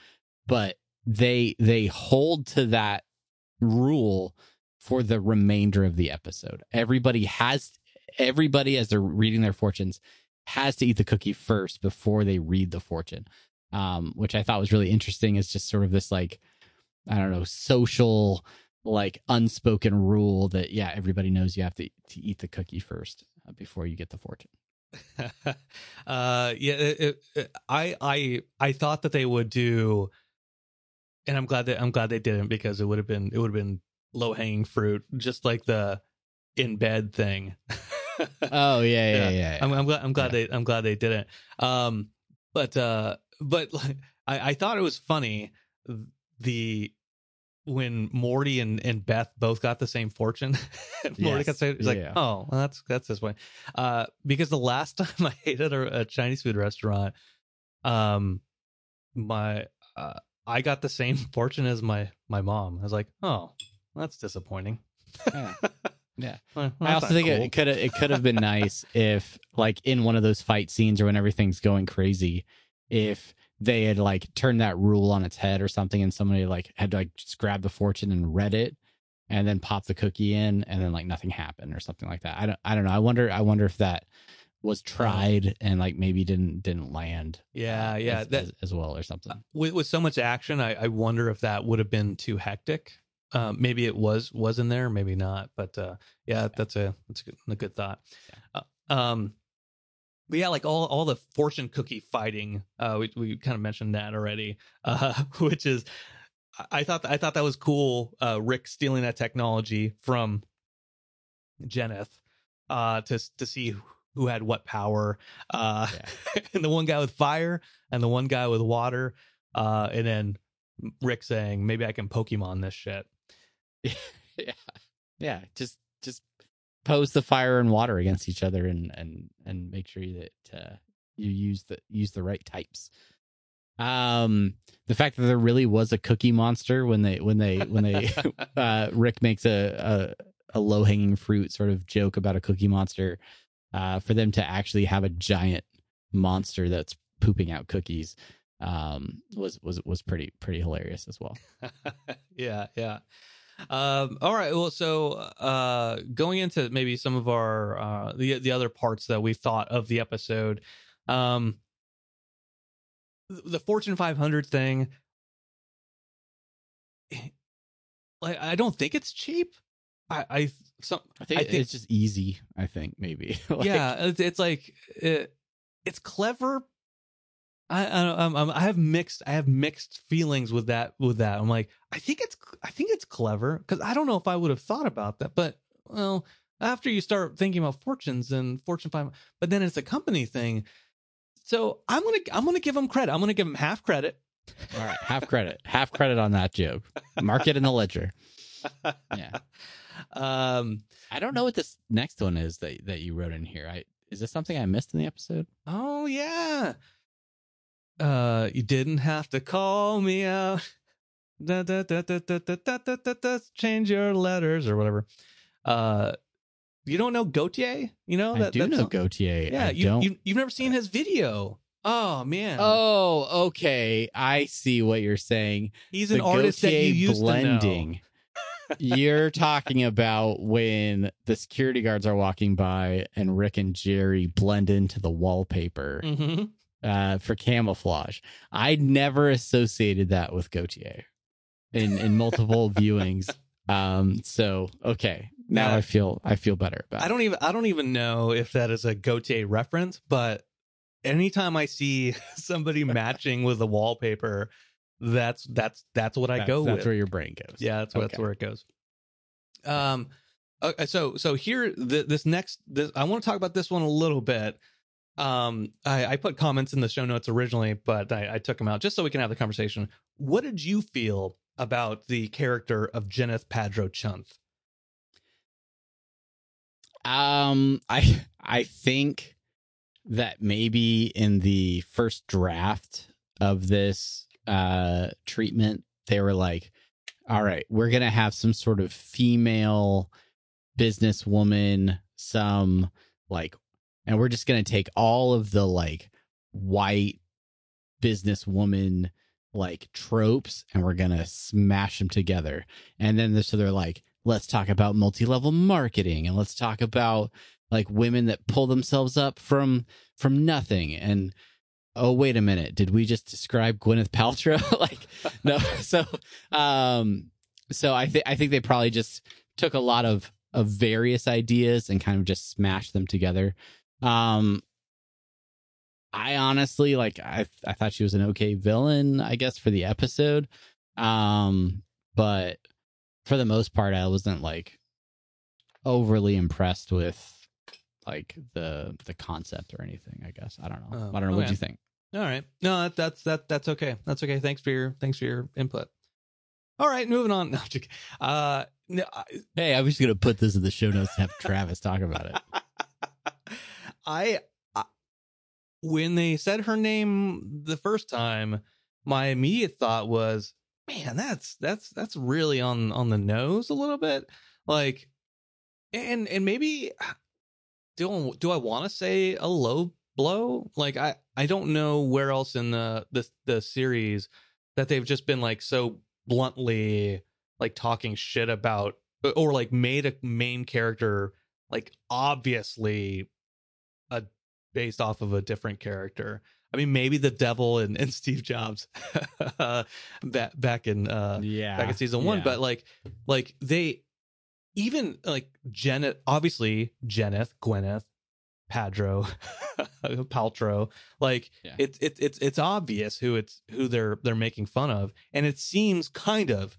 but they they hold to that rule for the remainder of the episode. Everybody has everybody as they're reading their fortunes has to eat the cookie first before they read the fortune. Um, which I thought was really interesting is just sort of this like I don't know, social like unspoken rule that yeah, everybody knows you have to to eat the cookie first uh, before you get the fortune. uh, yeah, it, it, I I I thought that they would do, and I'm glad that I'm glad they didn't because it would have been it would have been low hanging fruit, just like the in bed thing. Oh yeah, yeah, Yeah. yeah. yeah. I'm, I'm glad I'm glad they I'm glad they didn't. Um, but uh, but like, I I thought it was funny the when Morty and, and Beth both got the same fortune. Morty Yes. got the he's like, Yeah. oh, well, that's that's this way. Uh, because the last time I ate at a, a Chinese food restaurant, um, my uh, I got the same fortune as my my mom. I was like, oh, that's disappointing. Yeah. Yeah. Well, I also think cool. it could have it could have been nice if like in one of those fight scenes or when everything's going crazy, if they had like turned that rule on its head or something and somebody like had to like just grab the fortune and read it and then pop the cookie in and then like nothing happened or something like that. I don't I don't know. I wonder I wonder if that was tried and like maybe didn't didn't land. Yeah, uh, yeah, as, that- as, as well or something. with with so much action, I, I wonder if that would have been too hectic. Um, maybe it was was in there, maybe not. But uh, yeah, that's a that's a good, a good thought. Uh, um, but yeah, like all all the fortune cookie fighting, uh, we we kind of mentioned that already, uh, which is I- thought I thought that was cool. Uh, Rick stealing that technology from Jeneth uh, to to see who had what power. Uh, and the one guy with fire and the one guy with water. Uh, and then Rick saying, maybe I can Pokemon this shit. yeah. Yeah, just just pose the fire and water against each other and and and make sure that uh, you use the use the right types. Um, the fact that there really was a cookie monster when they when they when they uh, Rick makes a a, a low hanging fruit sort of joke about a cookie monster. Uh, for them to actually have a giant monster that's pooping out cookies um was was was pretty pretty hilarious as well yeah, yeah. Um, all right. Well, so uh, going into maybe some of our uh, the the other parts that we thought of the episode, um, the Fortune 500 thing. Like, I don't think it's cheap. I, I some I think, I think- it's just easy. I think maybe. Like, yeah, it's, it's like it, it's clever. I I, I'm, I'm- I have mixed I have mixed feelings with that with that. I'm like I think it's I think it's clever because I don't know if I would have thought about that, but well, after you start thinking about fortunes and Fortune five, but then it's a company thing. So I'm gonna I'm gonna give them credit. I'm gonna give them half credit. All right, half credit, half credit on that joke. Mark it in the ledger. Yeah. Um. I don't know what this next one is that that you wrote in here. I is this something I missed in the episode? Oh yeah. Uh, you didn't have to call me out. Da, da, da, da, da, da, da, da, da, da, change your letters or whatever. Uh, you don't know Gotye? You know I do know song? Gotye. Yeah, I you, don't. you you've never seen his video. Oh man. oh, okay. I see what you're saying. he's The an artist that you Gotye used blending. You're talking about when the security guards are walking by and Rick and Jerry blend into the wallpaper. to know. hmm uh, for camouflage. I never associated that with Gotye in in multiple viewings. Um, so okay, now. I feel I feel better about. I don't even I don't even know if that is a Gotye reference, but anytime I see somebody matching with the wallpaper, that's that's that's what I that's, go That's with. where your brain goes. Yeah, that's, that's where it goes. Um, okay, so so here, th- this next, this I want to talk about this one a little bit. Um, I, I put comments in the show notes originally, but I, I took them out just so we can have the conversation. What did you feel about the character of Jeneth Padro Chunth? Um, I I think that maybe in the first draft of this uh treatment, they were like, "All right, we're gonna have some sort of female businesswoman, some like, and we're just gonna take all of the like white businesswoman like tropes and we're gonna smash them together." And then so they're like, let's talk about multi-level marketing and let's talk about like women that pull themselves up from from nothing. And oh wait a minute. Did we just describe gwyneth paltrow? Like no. So um so i think i think they probably just took a lot of of various ideas and kind of just smashed them together um i honestly like i i thought she was an okay villain i guess for the episode um but for the most part i wasn't like overly impressed with like the the concept or anything i guess i don't know Oh, i don't know what okay. you think All right, no, that, that's that that's okay. That's okay. Thanks for your thanks for your input. All right, moving on. No, I'm just kidding. uh, no, I, hey i was just gonna put this in the show notes to have travis talk about it I, I when they said her name the first time, my immediate thought was, man, that's that's that's really on on the nose a little bit. Like and and maybe do do I want to say a low blow? Like I I don't know where else in the the the series that they've just been like so bluntly like talking shit about or like made a main character like obviously based off of a different character. I mean, maybe the devil and, and Steve Jobs back back in uh yeah back in season one, yeah. but like like they even like Janet obviously Jeneth, Gwyneth, Padro, Paltrow, like Yeah. it's it's it's it's obvious who it's who they're they're making fun of. And it seems kind of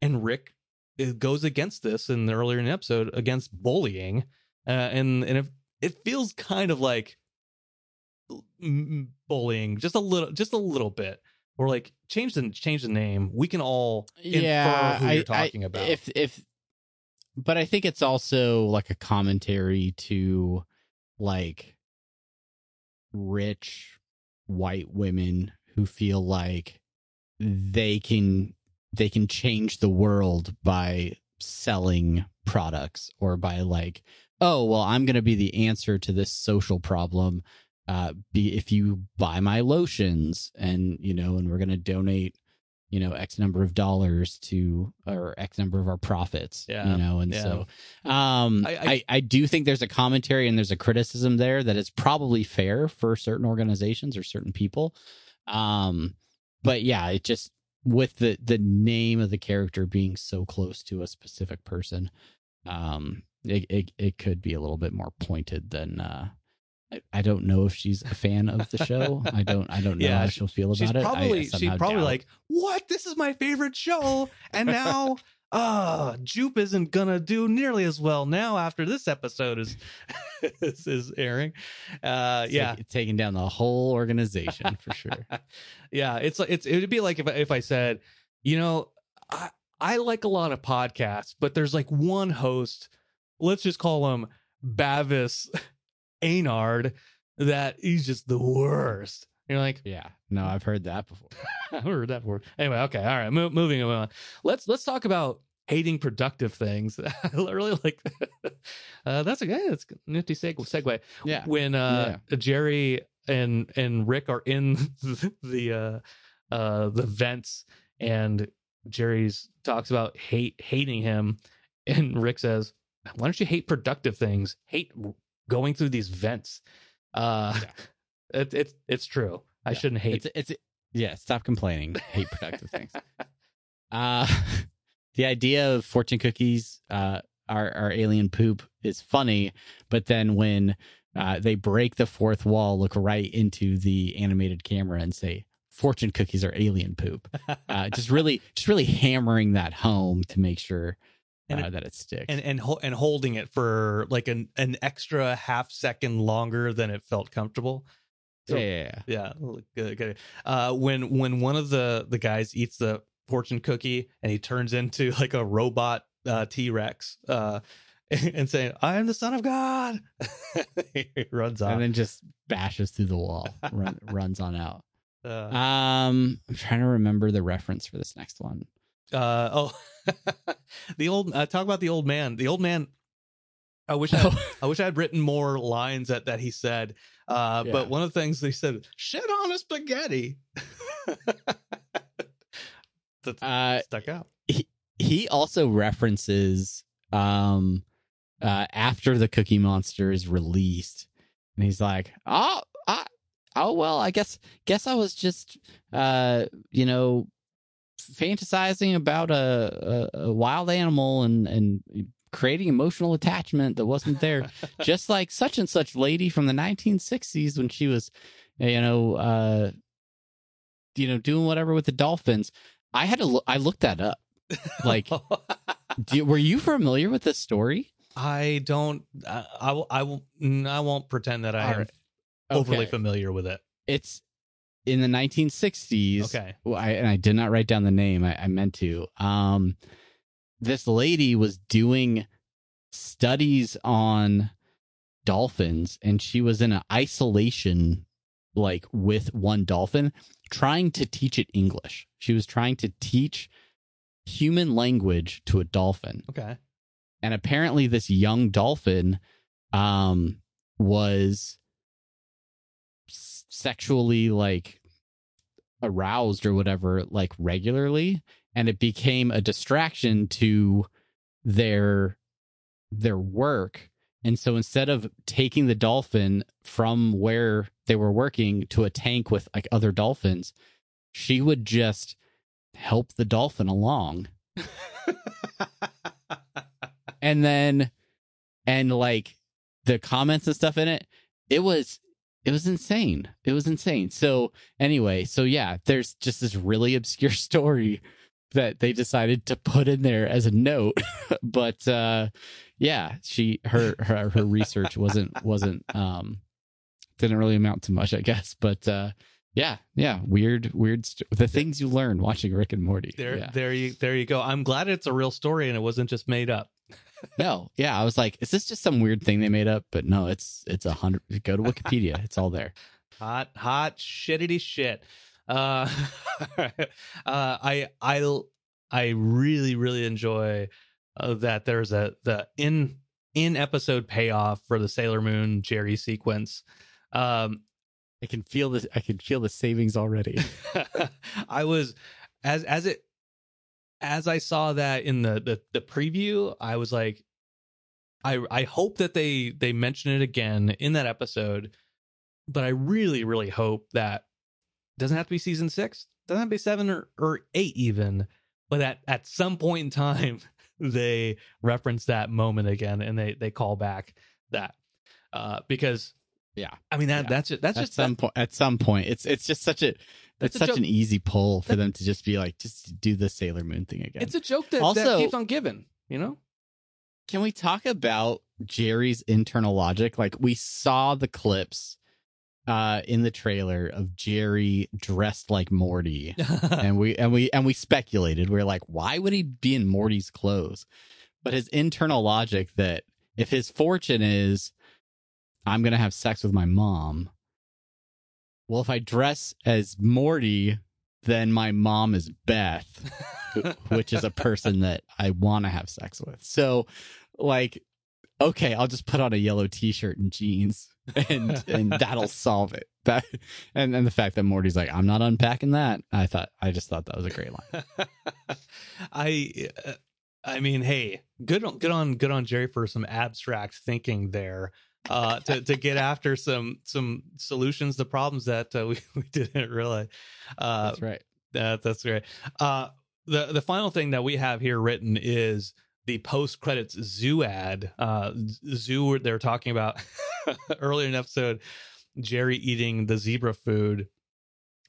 and Rick it goes against this in the earlier in the episode against bullying. Uh, and and it, it feels kind of like bullying just a little just a little bit or like change the change the name. We can all infer who I- you're I- talking about. If if, but I think it's also like a commentary to like rich white women who feel like they can they can change the world by selling products or by like oh well i'm going to be the answer to this social problem uh be if you buy my lotions and you know and we're going to donate you know x number of dollars to or x number of our profits Yeah, you know and yeah. so um I- I, I- I do think there's a commentary and there's a criticism there that is probably fair for certain organizations or certain people um but yeah it just with the the name of the character being so close to a specific person um it it, it could be a little bit more pointed than uh I, I don't know if she's a fan of the show. I don't. I don't know Yeah, how she- she'll feel about it. Probably she's probably doubt. like what this is my favorite show and now uh jupe isn't gonna do nearly as well now after this episode is is, is airing uh It's yeah like taking down the whole organization for sure. yeah, it's like it's it would be like if I- if I said, you know, I I like a lot of podcasts, but there's like one host, let's just call him Bavis Anard, that he's just the worst. You're like, Yeah. No, I've heard that before. I've heard that word. Anyway, okay, all right, mo- moving on. Let's let's talk about hating productive things. I really like. uh, that's a yeah, that's a nifty seg- segue Yeah. when uh Jerry and and Rick are in the uh uh the vents and Jerry's talks about hate hating him and Rick says, "Why don't you hate productive things? Hate going through these vents." Uh It, it's it's true. I Yeah. shouldn't hate. It's it's yeah. Stop complaining. Hate productive things. Uh, the idea of fortune cookies, uh, are are alien poop is funny, but then when uh, they break the fourth wall, look right into the animated camera and say, "Fortune cookies are alien poop." Uh, just really, just really hammering that home to make sure And uh, it- that it sticks. and and ho- and holding it for like an an extra half second longer than it felt comfortable. So- yeah, yeah, yeah. Good, good. Uh, when when one of the the guys eats the fortune cookie and he turns into like a robot uh, T Rex, uh, and saying, "I am the son of God," he runs off. and then just bashes through the wall, run, runs on out. uh, Um, I'm trying to remember the reference for this next one. Uh, oh, the old uh, talk about the old man. The old man. I wish I. I wish I had written more lines that that he said. Uh, Yeah. but one of the things he said, "Shit on a spaghetti." that Uh, stuck out. he also references um uh after the cookie monster is released and he's like oh I, oh well i guess guess i was just uh you know fantasizing about a, a, a wild animal and and creating emotional attachment that wasn't there just like such and such lady from the 1960s when she was you know uh you know doing whatever with the dolphins i had to look i looked that up like do, were you familiar with this story I don't. I, I will. I will. I won't pretend that I am Alright. overly Okay. familiar with it. it's in the 1960s Okay. well, I, and I did not write down the name. I, I meant to. Um, this lady was doing studies on dolphins, and she was in an isolation, like with one dolphin, trying to teach it English. She was trying to teach human language to a dolphin, Okay. and apparently, this young dolphin, um, was sexually like aroused or whatever like regularly and it became a distraction to their their work. And so instead of taking the dolphin from where they were working to a tank with like other dolphins she would just help the dolphin along. And then and like the comments and stuff in it it was it was insane it was insane so anyway so yeah there's just this really obscure story that they decided to put in there as a note but uh yeah she her her, her research wasn't wasn't um didn't really amount to much i guess but uh yeah yeah weird weird st- the things you learn watching rick and morty There. yeah. There you. There you go. I'm glad it's a real story and it wasn't just made up. No, yeah, I was like, is this just some weird thing they made up? But no, it's it's a hundred. Go to Wikipedia; it's all there. Hot, hot, shittity shit. Uh, uh, I, I, I really, really enjoy uh, that. There's a the in in episode payoff for the Sailor Moon Jerry sequence. Um, I can feel this. I can feel the savings already. I was as as it as I saw that in the the, the preview, I was like, I I hope that they they mention it again in that episode, but I really really hope that doesn't have to be season six, doesn't have to be seven or, or eight even, but at at some point in time they reference that moment again and they they call back that uh because Yeah. I mean that Yeah. that's it that's at just some point, at some point, it's it's just such a That's it's such joke. an easy pull for them to just be like, just do the Sailor Moon thing again. it's a joke that, that Also- keeps on giving, you know? Can we talk about Jerry's internal logic? Like we saw the clips uh in the trailer of Jerry dressed like Morty. and we and we and we speculated. We are like, why would he be in Morty's clothes? But his internal logic that if his fortune is I'm gonna have sex with my mom, well, if I dress as Morty, then my mom is Beth, which is a person that I want to have sex with. So, like, okay, I'll just put on a yellow T-shirt and jeans, and and that'll solve it. That and and the fact that Morty's like, I'm not unpacking that. I thought I just thought that was a great line. I uh, I mean, hey, good on good on good on Jerry for some abstract thinking there. Uh, to to get after some some solutions to problems that uh, we we didn't realize. Uh, That's right. that, that's great. Uh, the the final thing that we have here written is the post credits zoo ad. Uh, zoo they're talking about earlier in the episode. Jerry eating the zebra food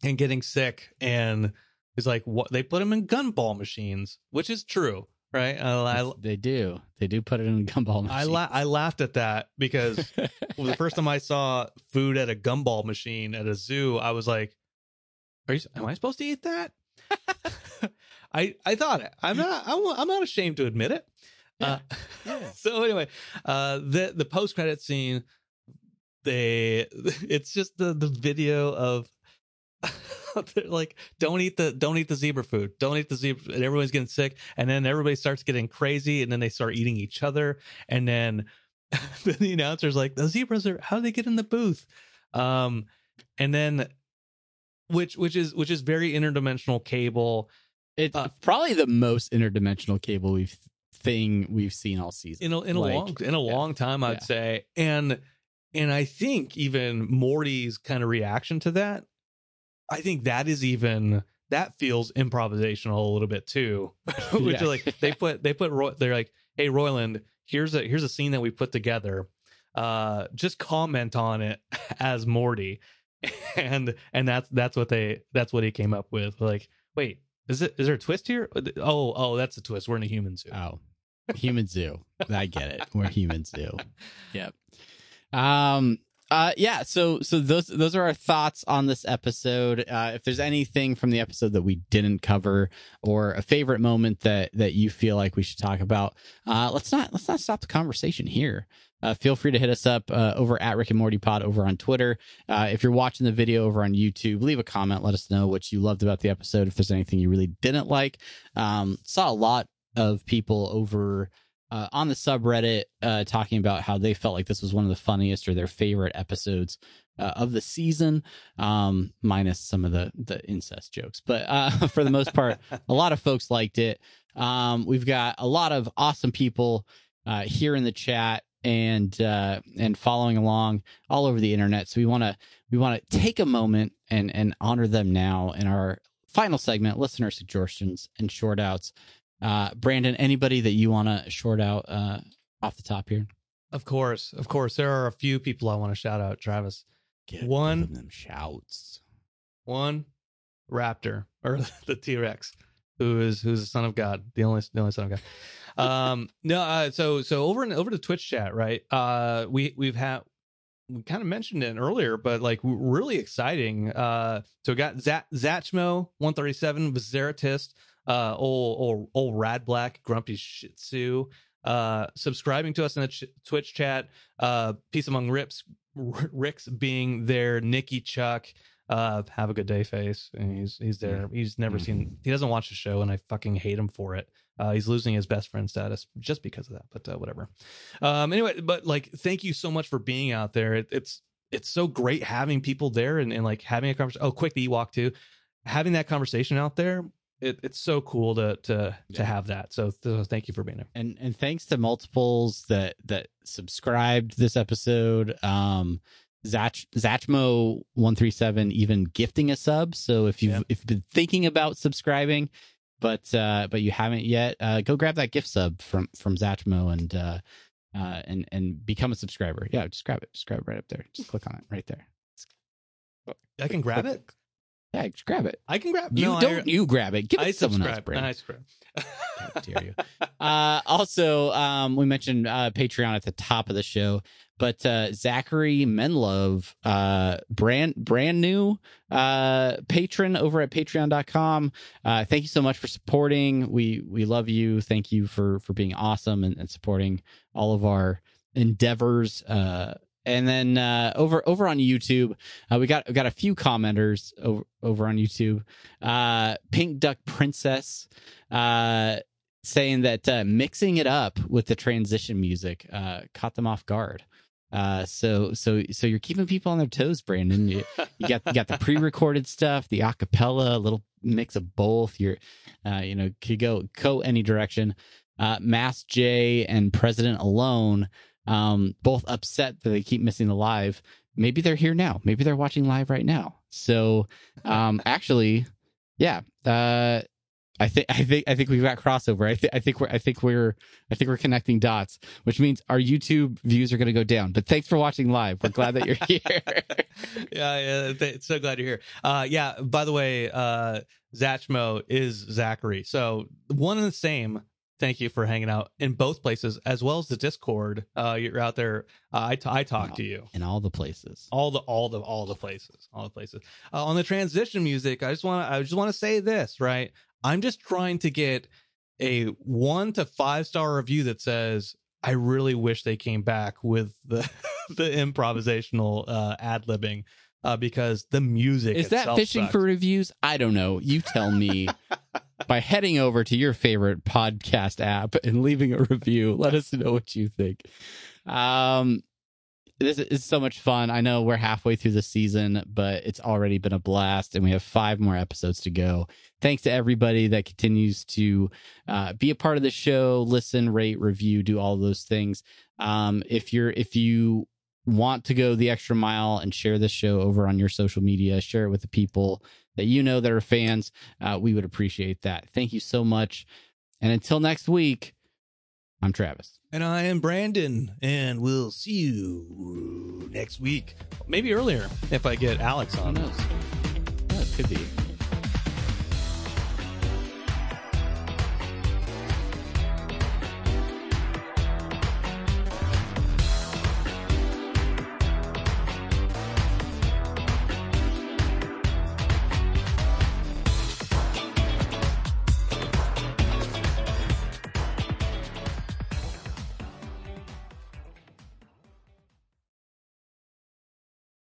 and getting sick, and he's like, "What?" They put him in gumball machines, which is true, right? I, I, they do. They do put it in a gumball machine. I, la- I laughed at that because well, the first time I saw food at a gumball machine at a zoo, I was like, "Are you? Am I supposed to eat that?" I I thought it. I'm not. I'm, I'm not ashamed to admit it. Uh, so anyway, uh, the the post credit scene, they it's just the the video of. they're like don't eat the don't eat the zebra food. Don't eat the zebra and everyone's getting sick. And then everybody starts getting crazy. And then they start eating each other. And then then the announcer's like the zebras are how do they get in the booth? Um and then which which is which is very interdimensional cable. It's Uh, probably the most interdimensional cable we've thing we've seen all season. in a in a Like, long in a yeah. long time i'd Yeah. say. And and i think even morty's kind of reaction to that i think that is even that feels improvisational a little bit too which Yeah. like they put they put Roy, they're like hey Roiland here's a here's a scene that we put together uh just comment on it as morty and and that's that's what they that's what he came up with like wait is it is there a twist here oh oh that's a twist we're in a human zoo Oh, human zoo. I get it. We're human zoo. Yep. Um. Uh. Yeah. So. So those those are our thoughts on this episode. Uh, if there's anything from the episode that we didn't cover, or a favorite moment that that you feel like we should talk about, uh, let's not let's not stop the conversation here. Uh, feel free to hit us up uh, over at Rick and Morty Pod over on Twitter. Uh, if you're watching the video over on YouTube, leave a comment. Let us know what you loved about the episode. If there's anything you really didn't like, um, saw a lot of people over uh, on the subreddit uh, talking about how they felt like this was one of the funniest or their favorite episodes uh, of the season, um, minus some of the the incest jokes. But uh, for the most part, a lot of folks liked it. Um, we've got a lot of awesome people uh, here in the chat and uh, and following along all over the internet. So we want to we want to take a moment and and honor them now in our final segment, listener suggestions and short outs. Uh, Brandon, anybody that you want to short out uh, off the top here? Of course, of course. There are a few people I want to shout out, Travis. Give One- them shouts. One, Raptor or the T Rex, who is who's the son of God, the only the only son of God. Um, no, uh, so so over in over to Twitch chat, right? Uh, we we've had we kind of mentioned it earlier, but like really exciting. Uh, so we got Zat Zachmo one thirty seven, Vizeratist, uh, old old old Rad Black, Grumpy Shih Tzu, uh, subscribing to us in the ch- Twitch chat. Uh, Peace Among Rips, R- Ricks being there, Nikki Chuck. Uh, have a good day, face. And he's he's there. He's never seen. He doesn't watch the show, and I fucking hate him for it. Uh, he's losing his best friend status just because of that. But uh, whatever. Um, anyway, but like, thank you so much for being out there. It, it's it's so great having people there and, and like having a conversation. Oh, quick the Ewok too, having that conversation out there. It, it's so cool to to to have that. So, th- thank you for being there. and and thanks to multiples that that subscribed this episode um Zach Zachmo one three seven even gifting a sub. So if you've Yeah. if you've been thinking about subscribing, but uh but you haven't yet, uh go grab that gift sub from from Zachmo and uh uh and and become a subscriber. Yeah, just grab it. Just grab it right up there. Just click on it right there. I can grab it. Yeah, just grab it. I can grab. You no, don't you grab it. Give it I someone else, subscribe. I subscribe. How dare you. Uh, also, um, we mentioned uh, Patreon at the top of the show, but uh, Zachary Menlove, uh, brand brand new uh, patron over at Patreon.com. Uh, thank you so much for supporting. We we love you. Thank you for for being awesome and, and supporting all of our endeavors. And then uh, over over on YouTube, uh, we got we got a few commenters over over on YouTube. Uh, Pink Duck Princess uh, saying that uh, mixing it up with the transition music uh, caught them off guard. Uh, so so so you're keeping people on their toes, Brandon. You, you got you got the pre-recorded stuff, the acapella, a little mix of both. You're, uh, you know, could go go any direction. Uh, Mass J and President Alone um, both upset that they keep missing the live. Maybe they're here now. Maybe they're watching live right now. So, um, actually, yeah, uh, I think I think I think we've got crossover. I think I think we're I think we're I think we're connecting dots, which means our YouTube views are going to go down. But thanks for watching live. We're glad that you're here. yeah, yeah, so glad you're here. Uh, yeah. By the way, uh, Zachmo is Zachary, so one and the same. Thank you for hanging out in both places, as well as the Discord. Uh, you're out there. Uh, I, t- I talk to you in all the places. all the all the all the places all the places uh, on the transition music i just want to i just want to say this right i'm just trying to get a one to five star review that says i really wish they came back with the the improvisational uh ad libbing uh because the music Is that fishing sucks. for reviews? I don't know. You tell me by heading over to your favorite podcast app and leaving a review. Let us know what you think. Um, this is so much fun. I know we're halfway through the season, but it's already been a blast, and we have five more episodes to go. Thanks to everybody that continues to uh, be a part of the show, listen, rate, review, do all those things. Um, if you're if you want to go the extra mile and share this show over on your social media, share it with the people that you know that are fans, uh, we would appreciate that. Thank you so much. And until next week, I'm Travis. and i am brandon and we'll see you next week maybe earlier if i get alex on. Who knows? Yeah, it could be.